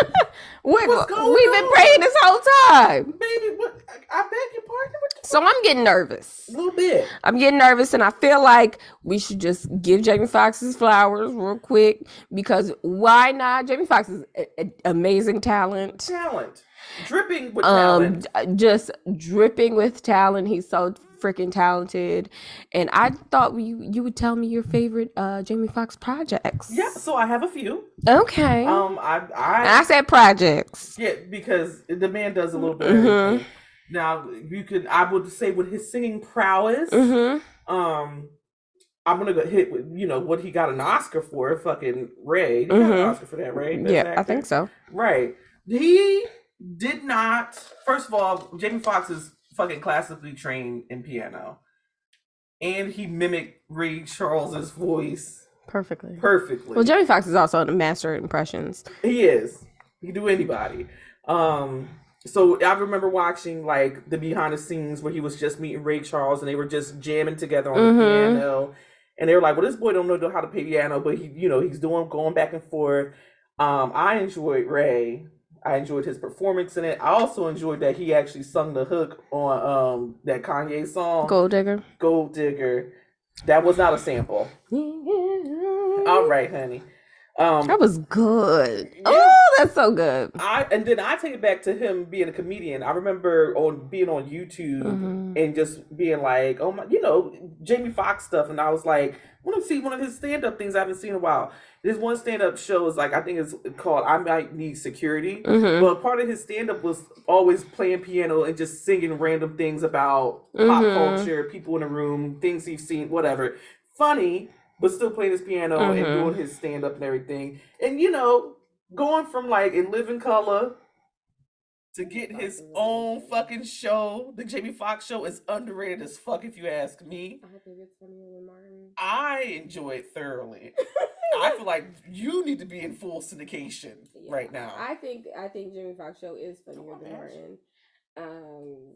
(laughs) we, we've been praying this whole time. baby, what? I, beg your pardon. So I'm getting nervous. A little bit. I'm getting nervous, and I feel like we should just give Jamie Foxx his flowers real quick because why not? Jamie Foxx is a, a- amazing talent. Talent, dripping with Um, talent. just dripping with talent. He's so freaking talented, and I thought you you would tell me your favorite uh Jamie Foxx projects. yeah, so I have a few. Okay. Um, I, I, I said projects. yeah, because the man does a little bit. Mhm. Now you can, I would say, with his singing prowess, Mm-hmm. um, I'm gonna go hit with you know what he got an Oscar for. Fucking Ray, he Mhm. Oscar for that, Ray. Yeah, I think so. Right. He did not. First of all, Jamie Foxx is fucking classically trained in piano, and he mimicked Ray Charles's voice Perfectly. perfectly. Well, Jamie Foxx is also a master at impressions. he is. He can do anybody. Um. So I remember watching like the behind the scenes where he was just meeting Ray Charles and they were just jamming together on the Mhm. piano. And they were like, "Well, this boy don't know how to play piano, but he, you know, he's doing going back and forth." Um, I enjoyed Ray. I enjoyed his performance in it. I also enjoyed that he actually sung the hook on um that Kanye song, Gold digger. "Gold Digger." That was not a sample. All right, honey. Um, That was good. Yeah. That's so good. I and then I take it back to him being a comedian. I remember on being on YouTube Mhm. and just being like, oh my, you know, Jamie Foxx stuff, and I was like, I want to see one of his stand up things I haven't seen in a while. This one stand up show is like I think it's called I Might Need Security. Mhm. But part of his stand up was always playing piano and just singing random things about pop Mhm. culture, people in the room, things he's seen, whatever. Funny, but still playing his piano and Mhm. doing his stand up and everything. And you know, going from like in living color to get his own fucking show, the Jamie Foxx show is underrated as fuck if you ask me. I think it's funnier than Martin. I enjoy it thoroughly. (laughs) I feel like you need to be in full syndication right now. I think I think Jimmy Foxx show is funnier than. Martin. Um,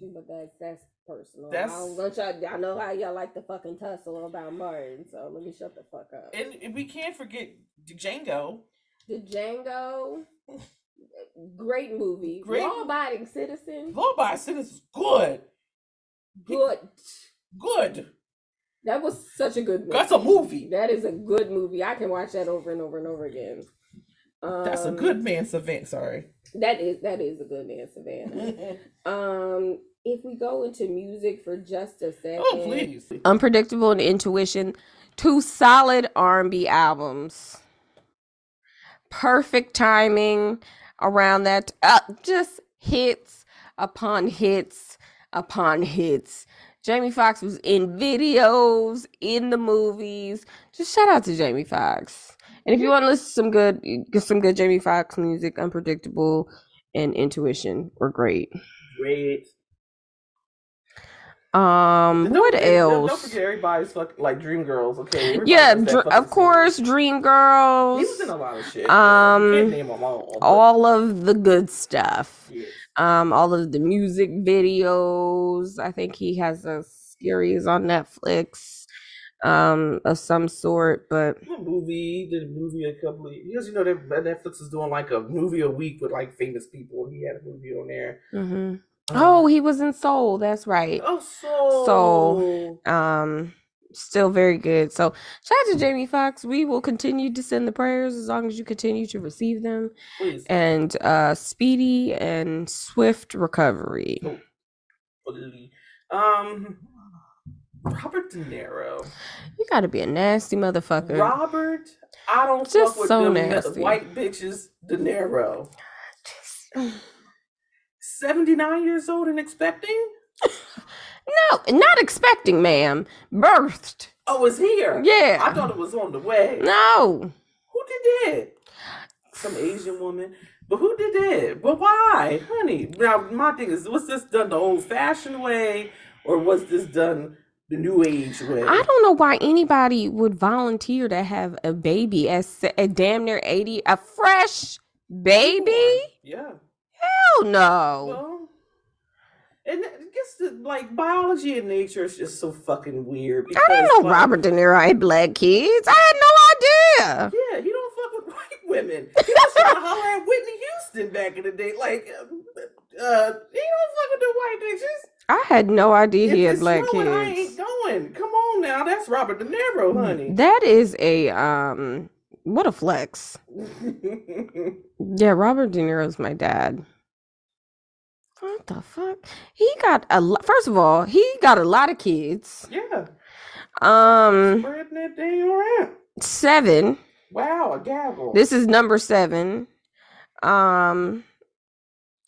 but that's that's personal. That's- I don't y'all. I know how y'all like to fucking tussle about Martin, so let me shut the fuck up. and we can't forget Django. The Django, great movie. Great- Law-abiding citizen, Law-abiding citizen is good. good. Good. That was such a good movie. That's a movie. That is a good movie. I can watch that over and over and over again. Um, That's a good man savant. Sorry. That is that is a good man, Savannah. (laughs) Um, if we go into music for just a second, oh please. Unpredictable and Intuition, two solid R&B albums. Perfect timing around that. Uh, just hits upon hits upon hits. Jamie Foxx was in videos, in the movies. Just shout out to Jamie Foxx. And if you want to listen to some good, some good Jamie Foxx music, Unpredictable and Intuition were great. Great. Um, what forget- don't- Don't else? forget everybody's fucking like Dream Girls. Okay. Everybody Yeah, dr- of course. Dream He Girls, was in a lot of shit. Um, can't name them all. all of the good stuff. Um, all of the music videos. I think he has a series on Netflix, um, of some sort. But A movie, did a movie a couple of years. You know that Netflix is doing like a movie a week with like famous people. He had a movie on there. mhm. Oh. oh, he was in Soul. That's right. Oh, Soul. So, um, still very good. So, shout out to mm-hmm. Jamie Foxx. We will continue to send the prayers as long as you continue to receive them, Please. and uh, speedy and swift recovery. Oh, um, Robert De Niro. You got to be a nasty motherfucker, Robert. I don't just fuck with so them nasty. white bitches, De Niro. Just... (sighs) (sighs) 79 years old and expecting? no, not expecting, ma'am. Birthed. Oh, it's here. Yeah. I thought it was on the way. No. Who did that? Some Asian woman. But who did that? But why, honey? Now my thing is, was this done the old-fashioned way, or was this done the new age way? I don't know why anybody would volunteer to have a baby at, a damn near eighty, a fresh baby. Yeah. Hell no. Well, and I guess the, like biology and nature is just so fucking weird. I didn't know like, Robert De Niro had black kids. I had no idea. Yeah, he don't fuck with (laughs) white women. He was trying to holler at Whitney Houston back in the day. Like, um, uh, he don't fuck with the white bitches. I had no idea If he had black snowing, I ain't going. Come on now, that's Robert De Niro, honey. That is a um what a flex. (laughs) Yeah, Robert De Niro's my dad. What the fuck? He got a lot. First of all, he got a lot of kids. yeah, Um, spreading that thing around. seven. Wow, a gavel. This is number seven. Um,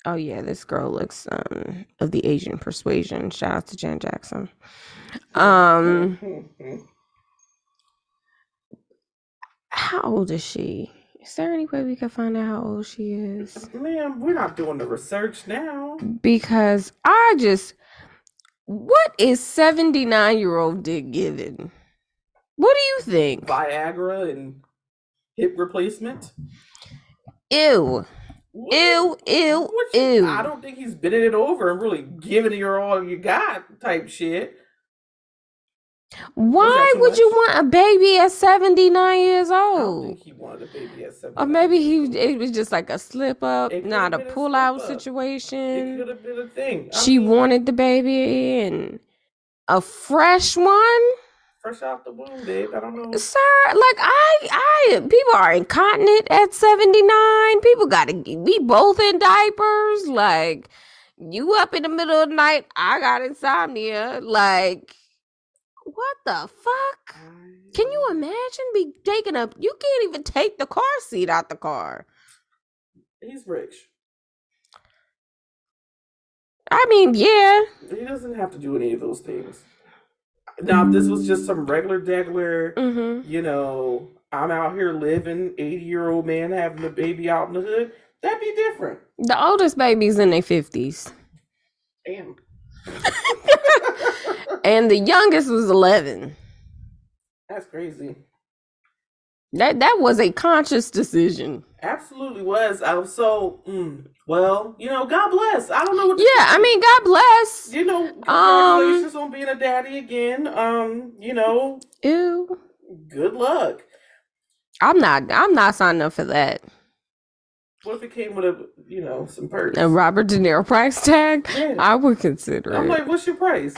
oh yeah, this girl looks um of the Asian persuasion. Shout out to Jan Jackson. Um, (laughs) how old is she? Is there any way we can find out how old she is? Man, we're not doing the research now. Because I just, what is seventy nine year old Dick giving? What do you think? Viagra and hip replacement. Ew, What- ew, ew, ew. I don't think he's bending it over and really giving you all you got type shit. Why would you want a baby at 79 years I don't old? think he wanted a baby at seven. Or maybe he it was just like a slip up, not a been a pull out up. It situation. could have been a thing. I She mean, wanted the baby and a fresh one. fresh out the womb, babe. I don't know. Sir, like I I people are incontinent at 79. People gotta be both in diapers. Like you up in the middle of the night, I got insomnia. Like what the fuck? Can you imagine be taking up? You can't even take the car seat out the car. He's rich. I mean, yeah, He doesn't have to do any of those things. Now, if this was just some regular degular, mm-hmm. you know, I'm out here living, 80 year old man having a baby out in the hood, that'd be different. the oldest baby's in their fifties, Damn. (laughs) and the youngest was eleven. That's crazy. That that was a conscious decision. Absolutely was. I was so, mm, well, you know, God bless. I don't know what Yeah, I mean, God bless. you know, Um, congratulations on being a daddy again. Um, you know, Ew, good luck. I'm not. I'm not signing up for that. What if it came with a, you know, some perks? A Robert De Niro price tag. Yeah. I would consider I'm it. like, what's your price?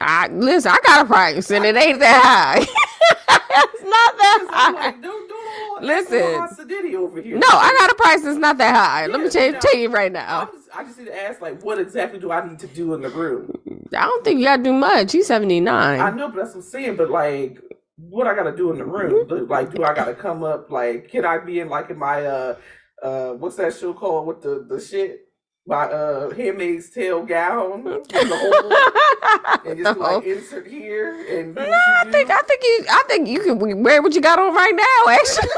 I listen. I got a price, and it ain't that high. it's not that high. like, don't, don't Listen. all acidity over here. No, I got a price It's not that high. Let me tell, tell you right now. I'm just, I just need to ask, like, what exactly do I need to do in the room? I don't think you gotta do much. He's seventy nine. I know, but that's what I'm saying. But like, what I gotta do in the room? Like, do I gotta come up? Like, can I be in like in my uh uh what's that show called with the the shit? My uh Handmaid's Tale gown (laughs) in the hole and just like insert here and No, I think? I think you I think you can wear what you got on right now. (laughs) Actually,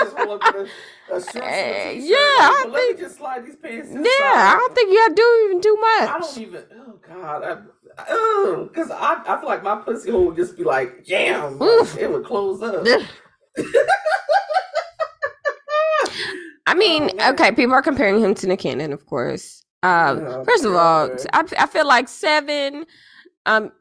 just roll up a, a (laughs) shirt and t-shirt. yeah, I well, think- just slide these pants. yeah, I don't think you gotta do even too much. I don't even. Oh God, I, oh, because I, I feel like my pussy hole would just be like jam. like, it would close up. I mean, Oh, okay, people are comparing him to Nick Cannon, of course. Uh, first of all. I, I feel like seven. Um,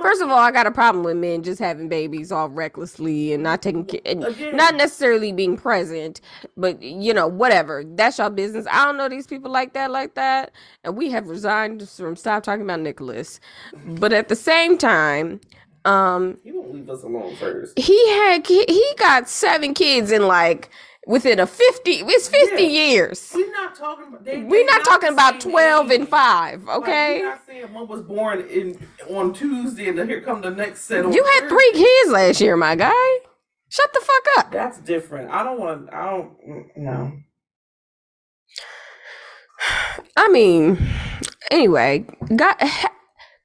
first of all, I got a problem with men just having babies all recklessly and not taking care, and Again. not necessarily being present, but you know, whatever. That's your business. I don't know these people like that, like that, and we have resigned from stop talking about Nicholas. But at the same time, um, he won't leave us alone first. he had he got seven kids in like within a 50 it's 50 Yeah. years We're not talking about. They, we're they not talking about same 12 and age. 5 Like, okay we're not saying one was born in on Tuesday and then here come the next set. you had Thursday. three kids last year my guy shut the fuck up That's different. I don't want. I don't. mm, No. (sighs) i mean anyway got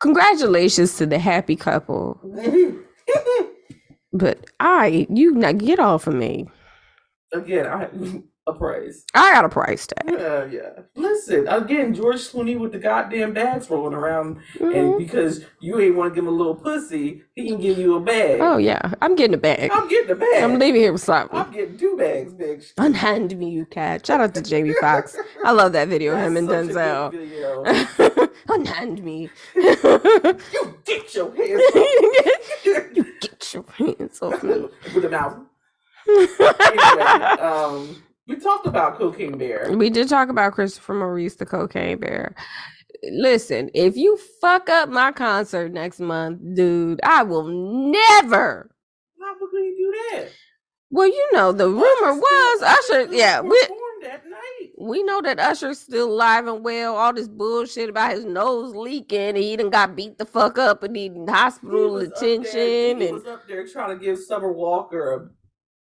congratulations to the happy couple (laughs) but i you not get off of me again, I (laughs) a praise. I got a price tag. Yeah, yeah. Listen, again, George Clooney with the goddamn bags rolling around, Mhm. and because you ain't want to give him a little pussy, he can give you a bag. Oh yeah, I'm getting a bag. I'm getting a bag. I'm leaving here with something. I'm getting two bags, bitch. (laughs) Unhand me, you cat. Shout out to Jamie Foxx. I love that video, of him and That's such a Denzel. Unhand me. You get your hands (laughs) off you get your hands off me. (laughs) with a mouth. Anyway, um, we talked about Cocaine Bear. we did talk about Christopher Maurice, the cocaine bear. Listen, if you fuck up my concert next month, dude, I will never. How could he do that? Well, you know, the rumor was Usher. Yeah, we performed that night. We know that Usher's still alive and well. All this bullshit about his nose leaking and he done got beat the fuck up and needing hospital there- attention He and was up there trying to give Summer Walker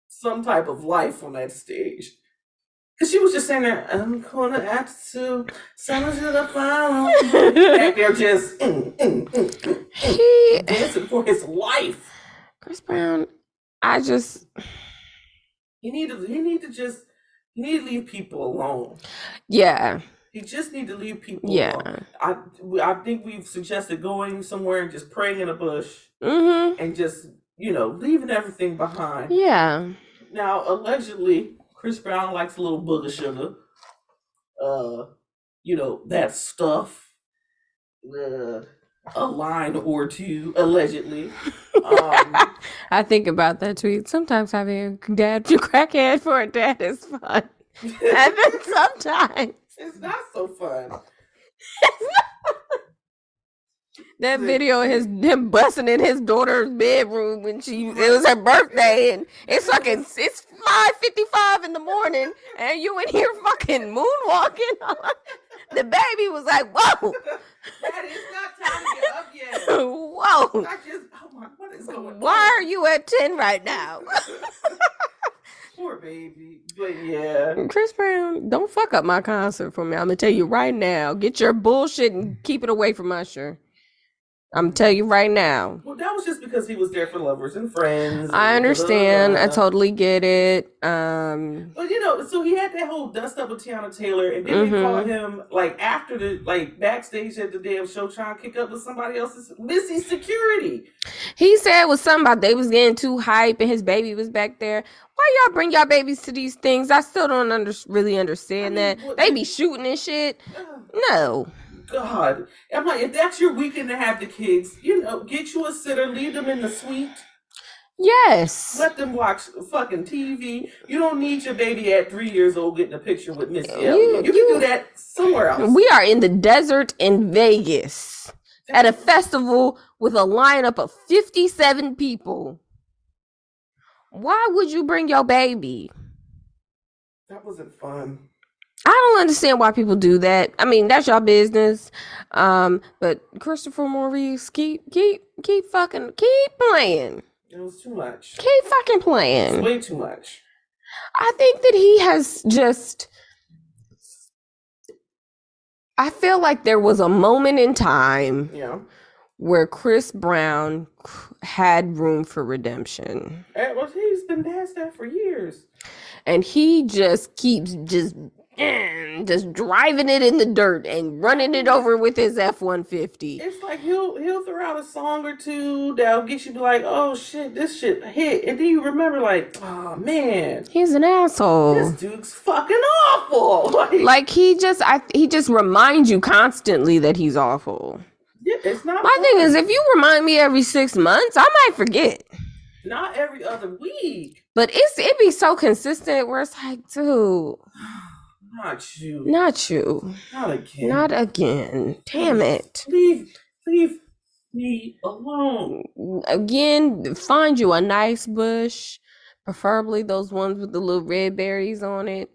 some type of life on that stage. Cause she was just saying that I'm gonna act to Summer's gonna follow. Back there just (laughs) mm, mm, mm, mm, he dancing for his life. Chris Brown. I just He need to. He need to just. He need to leave people alone. yeah You just need to leave people yeah. alone. I I think we've suggested going somewhere and just praying in a bush Mm-hmm. and just you know leaving everything behind. Yeah. Now allegedly, Chris Brown likes a little booger sugar. Uh, you know that stuff. Uh, a line or two allegedly. Um, (laughs) I think about that tweet. Sometimes having a dad to (laughs) crackhead for a dad is fun. (laughs) And then sometimes it's not so fun. that video of his him busting in his daughter's bedroom when she it was her birthday and it's fucking it's five fifty five in the morning and you in here fucking moonwalking. The baby was like, Whoa, (laughs) Daddy, it's not time to get up yet. (laughs) whoa. I just, oh my, what is going on? Why are you at ten right now? (laughs) Poor baby. But yeah. Chris Brown, don't fuck up my concert for me. I'm gonna tell you right now. Get your bullshit and keep it away from Usher. I'm gonna tell you right now. Well, that was just because he was there for lovers and friends. I understand. I blah. totally get it. Um, But you know, so he had that whole dust up with Teyana Taylor, and then they Mhm. called him like after the like backstage at the damn show trying to kick up with somebody else's missing security. he said it was something about they was getting too hype and his baby was back there. Why y'all bring y'all babies to these things? I still don't under- really understand I mean, that. what- They be shooting and shit. Oh, No. God, I'm like, if that's your weekend to have the kids, you know, get you a sitter, leave them in the suite. Yes. Let them watch fucking TV. You don't need your baby at three years old getting a picture with Missy You-. You, you- can do that somewhere else. We are in the desert in Vegas at a festival with a lineup of 57 people. Why would you bring your baby? that wasn't fun. I don't understand why people do that. I mean, that's your business. Um, but Christopher Maurice, keep keep keep fucking keep playing. It was too much. Keep fucking playing. It's way too much. I think that he has just I feel like there was a moment in time know, where Chris Brown had room for redemption. Eh, well, he's been past that for years. And he just keeps just just driving it in the dirt and running it over with his F-150. It's like he'll he'll throw out a song or two that'll get you to be like, oh shit, this shit hit, and then you remember like, oh man, He's an asshole. this dude's fucking awful. (laughs) Like, Like he just I he just reminds you constantly that he's awful. yeah, it's not. My thing is if you remind me every 6 months, I might forget. not every other week. But it's it be so consistent where it's like, dude, Not you. not you. Not again. Not again. Damn it. Leave, leave me alone. Again, find you a nice bush, preferably those ones with the little red berries on it.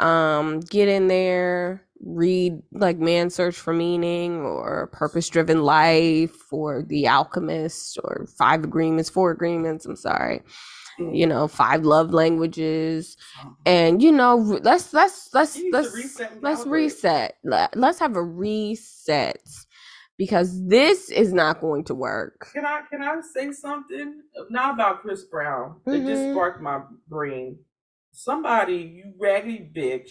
Um, get in there, read like Man Search for Meaning or Purpose Driven Life or The Alchemist or Five Agreements, Four Agreements, I'm sorry. You know, five love languages. And you know, let's let's let's You need to let's reset let's reset. Let- Let's have a reset because this is not going to work. Can I can I say something? Not about Chris Brown. It just Mhm. sparked my brain. somebody, you raggedy bitch,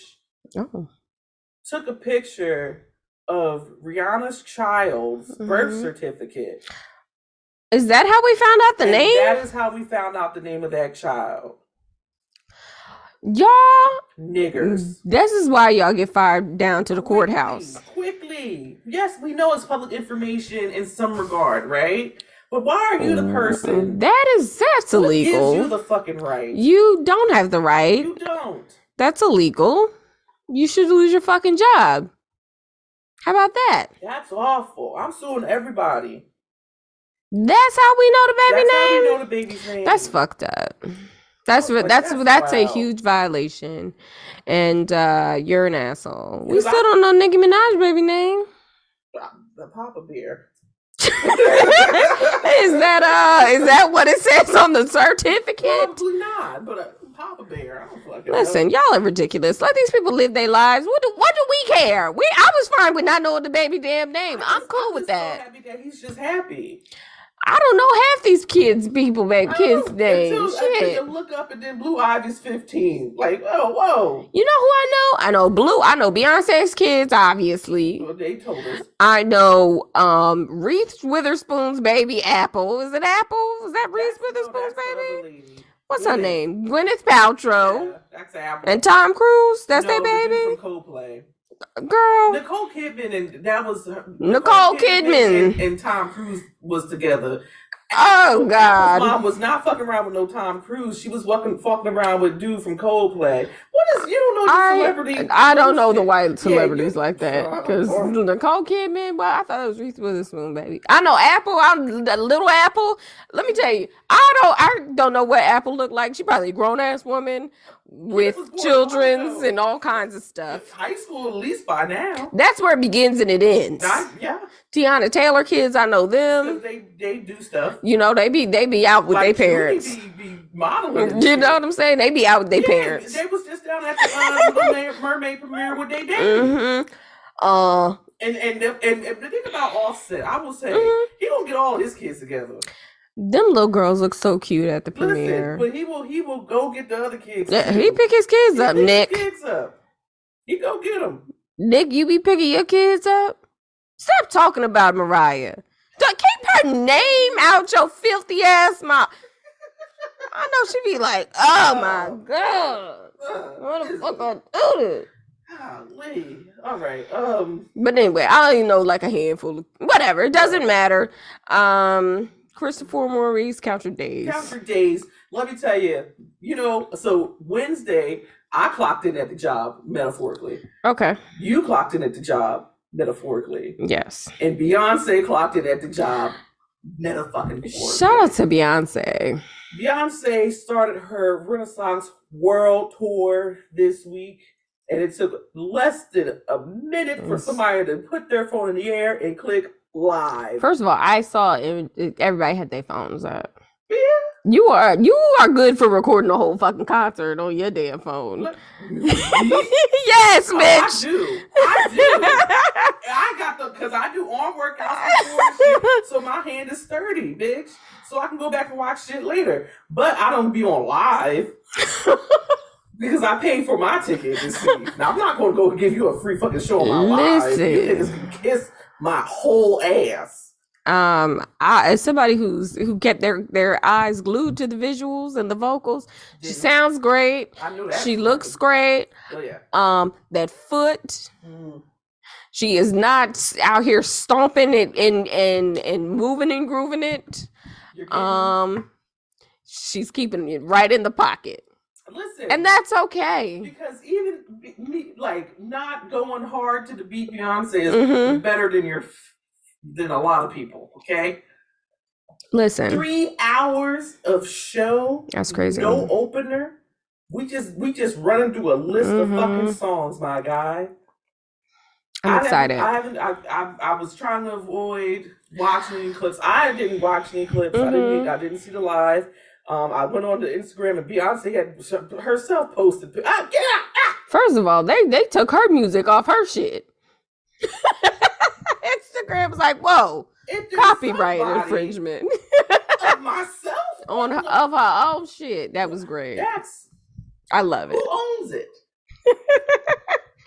Oh. took a picture of Rihanna's child's birth Mhm. certificate. Is that how we found out the And name? That is how we found out the name of that child. Y'all, Niggers. this is why y'all get fired down to the courthouse. Quickly, quickly. Yes, we know it's public information in some regard, right? But why are you the mm-hmm. person? That is that's What gives illegal. you the fucking right? You don't have the right. You don't. That's illegal. You should lose your fucking job. How about that? That's awful. I'm suing everybody. That's how we know the baby That's how name. we know the baby's name. That's fucked up. That's Oh, that's that's that's a huge violation, and uh you're an asshole. We Because I- still don't know Nicki Minaj baby name. the Papa Bear. (laughs) is that uh is that what it says on the certificate? Probably not, but uh, Papa Bear. I don't fucking Listen, know. y'all are ridiculous. Let these people live their lives. What do what do we care? We I was fine with not knowing the baby damn name. I'm just- cool with just so that. happy that he's just happy. I don't know half these kids people baby I kids don't- names. until- until Shit. look up and then Blue Ivy's 15. Like, oh, whoa. You know who I know? I know Blue. I know Beyonce's kids, obviously. Well, they told us. I know um Reese Witherspoon's baby Apple. Is it Apple? Is that Reese no, Witherspoon's that's baby? What's her name? Gwyneth Paltrow. Yeah, that's Apple. And Tom Cruise. That's no, their baby? From Coldplay. Girl. Nicole Kidman and that was her, Nicole Kidman. and, and Tom Cruise was together. Oh Apple's God. mom was not fucking around with no Tom Cruise. She was fucking fucking around with dude from Coldplay. What is you don't know the I celebrity? I don't know the white Yeah, celebrities like that uh, because or- Nicole Kidman. Well, I thought it was Reese Witherspoon, baby. I know Apple. I'm the little Apple. Let me tell you, I don't. I don't know what Apple looked like. She probably a grown ass woman with children's and all kinds of stuff. High school at least by now. That's where it begins and it ends. Not, yeah, Teyana Taylor kids, I know them. they they do stuff. You know, they be they be out with Like, their parents. Be, be modeling. You know what I'm saying? They be out with their Yeah, parents. They was just down at the uh, Mermaid premiere with their daddy. Mm-hmm. Uh, And and the- and and the thing about Offset, I will say, Mhm. he don't get all his kids together. Them little girls look so cute at the Listen, premiere. but he will he will go get the other kids. Yeah, he pick his kids He up, pick Nick. his kids up. He go get them. Nick, you be picking your kids up? Stop talking about Mariah. Don't keep her name out your filthy ass mouth. I know she be like, (laughs) oh my god. What the fuck I do this? Golly. All right. Um. But anyway, I don't know like a handful of whatever. It doesn't matter. Um Christopher Maurice, count your days. Count your days. Let me tell you. You know. So Wednesday, I clocked in at the job metaphorically. Okay. You clocked in at the job metaphorically, Yes. and Beyonce clocked in at the job metaphorically. Shout out to Beyonce. Beyonce started her Renaissance World Tour this week, and it took less than a minute for somebody to put their phone in the air and click live. First of all, I saw it, it- everybody had their phones up. Yeah. You are you are good for recording a whole fucking concert on your damn phone. Look, (laughs) yes, Oh, I bitch. do. I do. (laughs) I got the because I do arm workouts shit, so my hand is sturdy, bitch. So I can go back and watch shit later. But I don't be on live (laughs) because I paid for my ticket to see. Now I'm not going to go give you a free fucking show on my live. You Listen. niggas can kiss my whole ass. um, I as somebody who's who kept their their eyes glued to the visuals and the vocals, she Didn't- sounds great. I knew that. She looks great. Oh yeah. Um, that foot, Mm. she is not out here stomping it and and and moving and grooving it. Um, she's keeping it right in the pocket, Listen. and that's okay. because even me, like not going hard to the beat Beyonce is Mhm. better than your than a lot of people. Okay, Listen, three hours of show. That's crazy. No opener. We just we just running through a list of Mhm. fucking songs, my guy. I'm I haven't- excited. I haven't. I, I I was trying to avoid watching any clips. I didn't watch any clips. I didn't. Mhm. I didn't see the live. Um, I went on to Instagram and Beyonce had herself posted. Ah, get out! Ah! First of all, they they took her music off her shit. (laughs) Instagram was like, "Whoa, copyright infringement of myself (laughs) on her, of her own shit." That was great. That's I love it. Who owns it? (laughs)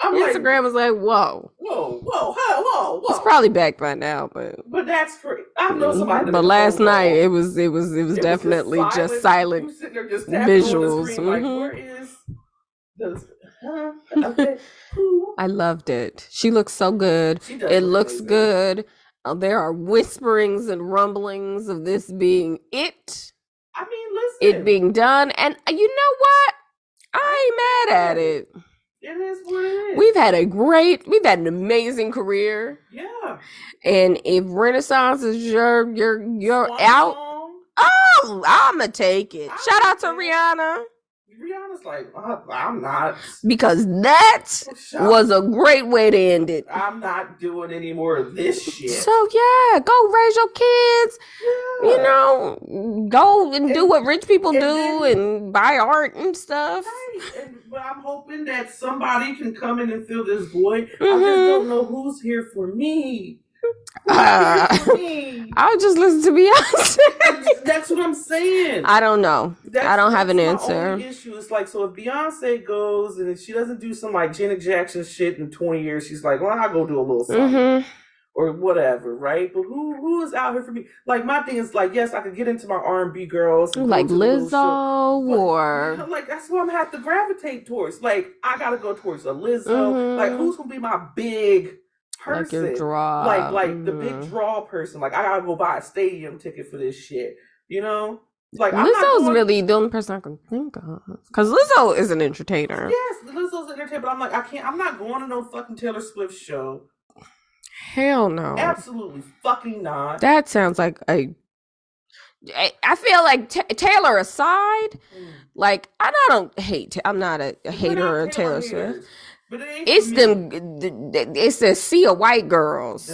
I'm like, Instagram was like, whoa. whoa, whoa, whoa, whoa, whoa. It's probably back by now, but but that's free. I know somebody. but last night it was it was it was It definitely just silent. just tapping the visuals, screen like, mhm. where is the? Huh? Okay. (laughs) I loved it. She looks so good. She does It look looks amazing. good. Uh, there are whisperings and rumblings of this being it, I mean, listen. it being done, and uh, you know what? I ain't mad at it. It is what it is. We've had a great, we've had an amazing career, yeah. and if Renaissance is your your your out, song. oh, I'ma take it. I Shout out to. Rihanna Rihanna's like, I'm not. because that was a great way to end it. I'm not doing any more of this shit. So yeah, go raise your kids. Yeah. You know, go and do what rich people and do then- and buy art and stuff. Right. And, but I'm hoping that somebody can come in and fill this void. I just Mhm. don't know who's here for me. Uh, here for me? I'll just listen to Beyonce. That's- what I'm saying. I don't know. That's, I don't have an answer. issue is like, so if Beyonce goes and if she doesn't do some like Janet Jackson shit in 20 years, she's like, well, I'll go do a little something hmm or whatever, right? But who who is out here for me? Like my thing is like, yes, I could get into my R&B girls, Like to the little show, Lizzo but- or like that's what I'm gonna have to gravitate towards. Like I gotta go towards a Lizzo. Mhm. Like who's gonna be my big person? like your draw. like like the big Mhm. draw person. Like I gotta go buy a stadium ticket for this shit. You know, like Lizzo's going- really the only person I can think of. Because Lizzo is an entertainer. yes, Lizzo's entertainment. But I'm like I can't. I'm not going to no fucking Taylor Swift show. Hell no. Absolutely fucking not. That sounds like a I feel like Ta Taylor aside, Mm. like I don't hate. I'm not a, a hater of Taylor Swift. Haters, But it It's them. me. th- th- It's a sea of white girls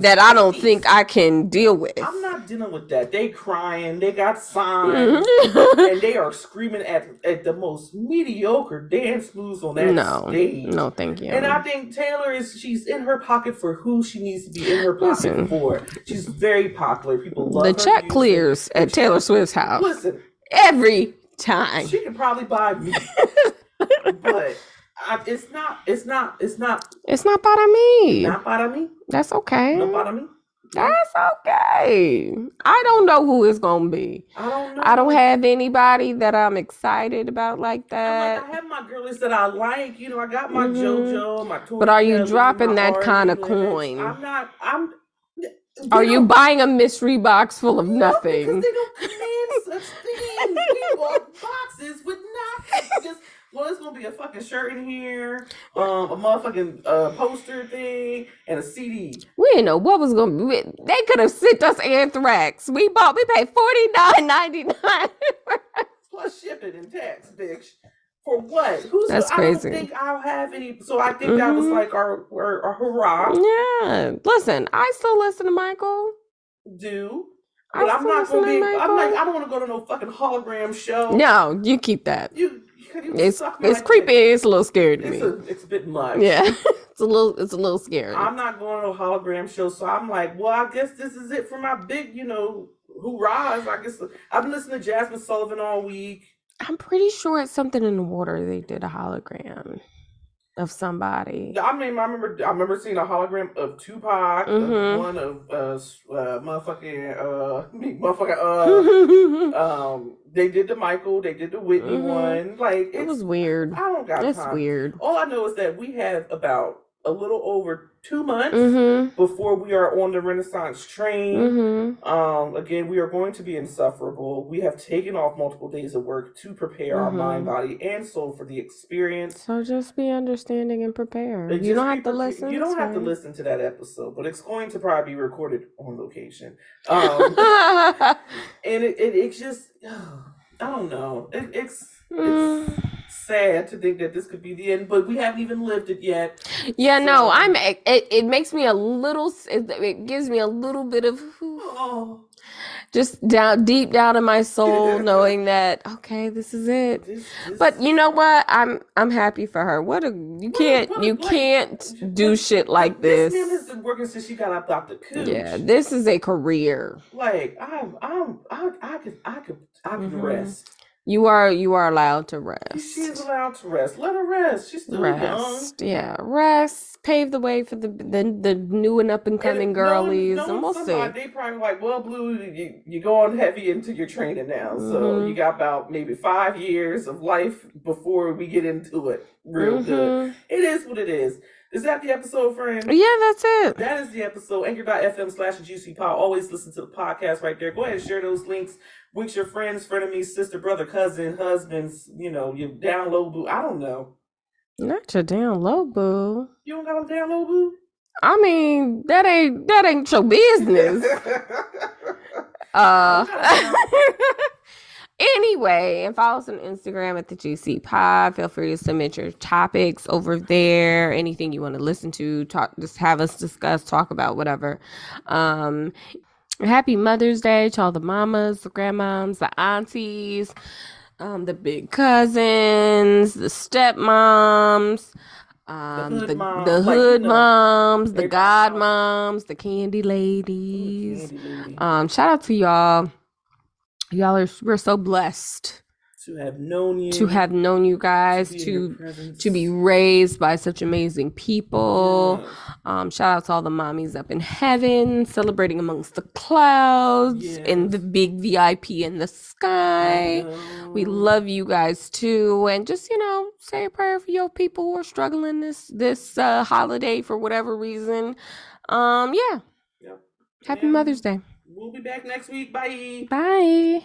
that I don't think I can deal with. I'm not dealing with that. They crying. They got signs. Mhm. and they are screaming at at the most mediocre dance moves on that no, stage. no, thank you. And I think Taylor is she's in her pocket for who she needs to be in her pocket Listen. for. She's very popular. People love the check music. clears at Taylor Swift's house Listen, every time. she can probably buy me, (laughs) but I, it's not. It's not. It's not. It's not para me. Not para me. That's okay. Not para me. That's okay. I don't know who it's gonna be. I don't know. I don't have anybody that I'm excited about like that. like, I have my girlies that I like. You know, I got my Mhm. JoJo, my. Tori But are you dropping that kinda coin? I'm not. I'm. Are you buying a mystery box full of No, nothing? because they don't command such things. We (laughs) want boxes with nothing. Well, it's gonna be a fucking shirt in here, um, a motherfucking uh, poster thing, and a CD. We didn't know what was gonna be. They could have sent us anthrax. We bought. We paid forty nine ninety nine. plus shipping and tax, bitch. For what? Who's That's I crazy. don't think I'll have any. So I think that was Mhm. like our our, our hurrah. Yeah. Listen, I still listen to Michael. Do. I But I'm still not listen gonna be. I'm like I don't want to go to no fucking hologram show. No, you keep that. You. (laughs) you It's it's dick. creepy. It's a little scary to It's me. a, it's a bit much. Yeah, (laughs) (laughs) it's a little it's a little scary. I'm not going to a hologram show, so I'm like, well, I guess this is it for my big, you know, hoorahs. I guess I've been listening to Jazmine Sullivan all week. I'm pretty sure it's something in the water. They did a hologram of somebody. I mean, I remember, I remember seeing a hologram of Tupac, of Mhm. one of uh, uh motherfucking uh, (laughs) me, motherfucking uh, (laughs) um, they did the Michael, they did the Whitney Mhm. one. Like, it was weird. I don't got That's time. weird. All I know is that we have about a little over two months Mm-hmm. before we are on the Renaissance train. Mm-hmm. Um, again, we are going to be insufferable. We have taken off multiple days of work to prepare our Mhm. mind, body, and soul for the experience. So just be understanding and prepare. Uh, You don't have to listen. You don't have to listen to that episode, but it's going to probably be recorded on location. Um, (laughs) and it, it it's just (sighs) I don't know. It, it's it's Mm. Sad to think that this could be the end, but we haven't even lived it yet. yeah, no, I'm. It, it makes me a little. It, it gives me a little bit of Oh, just down deep down in my soul, (laughs) knowing that okay, this is it. this, this, But you know what? I'm I'm happy for her. What a you can't what you can't do shit like this this. has been working since she got up out the cooch. Yeah, this is a career. like I'm I'm I I could I could I could Mhm. rest. You are you are allowed to rest. She is allowed to rest. Let her rest. She's still young. Rest. Yeah. Rest. Pave the way for the the, the new and up and coming girlies. knowing And we'll see. they probably like, well, Blue, you you going heavy into your training now, so Mhm. you got about maybe five years of life before we get into it real good. Mhm. It is what it is. Is that the episode, friend? Yeah, that's it. That is the episode. Anchor.fm slash GC pod. Always listen to the podcast right there. Go ahead and share those links with your friends, frenemies, sister, brother, cousin, husbands, you know, your download boo. I don't know. Not your damn low boo. You don't got a download boo? I mean, that ain't that ain't your business. (laughs) Uh (laughs) anyway, and follow us on Instagram at the GC Pod. Feel free to submit your topics over there. Anything you want to listen to, talk just have us discuss, talk about whatever. Um Happy Mother's Day to all the mamas, the grandmoms, the aunties, um, the big cousins, the stepmoms, um, hood the, moms, the like, you hood know, moms, the everybody god moms, the candy ladies. Candy lady. Um, shout out to y'all. Y'all are we're so blessed to have known you, to have known you to guys, be to to be raised by such amazing people. Yes. Um, shout out to all the mommies up in heaven, celebrating amongst the clouds in the big VIP in the sky. We love you guys too, and just you know, say a prayer for your people who are struggling this this uh, holiday for whatever reason. Um, yeah. Yep. Happy And Mother's Day. We'll be back next week. Bye. Bye.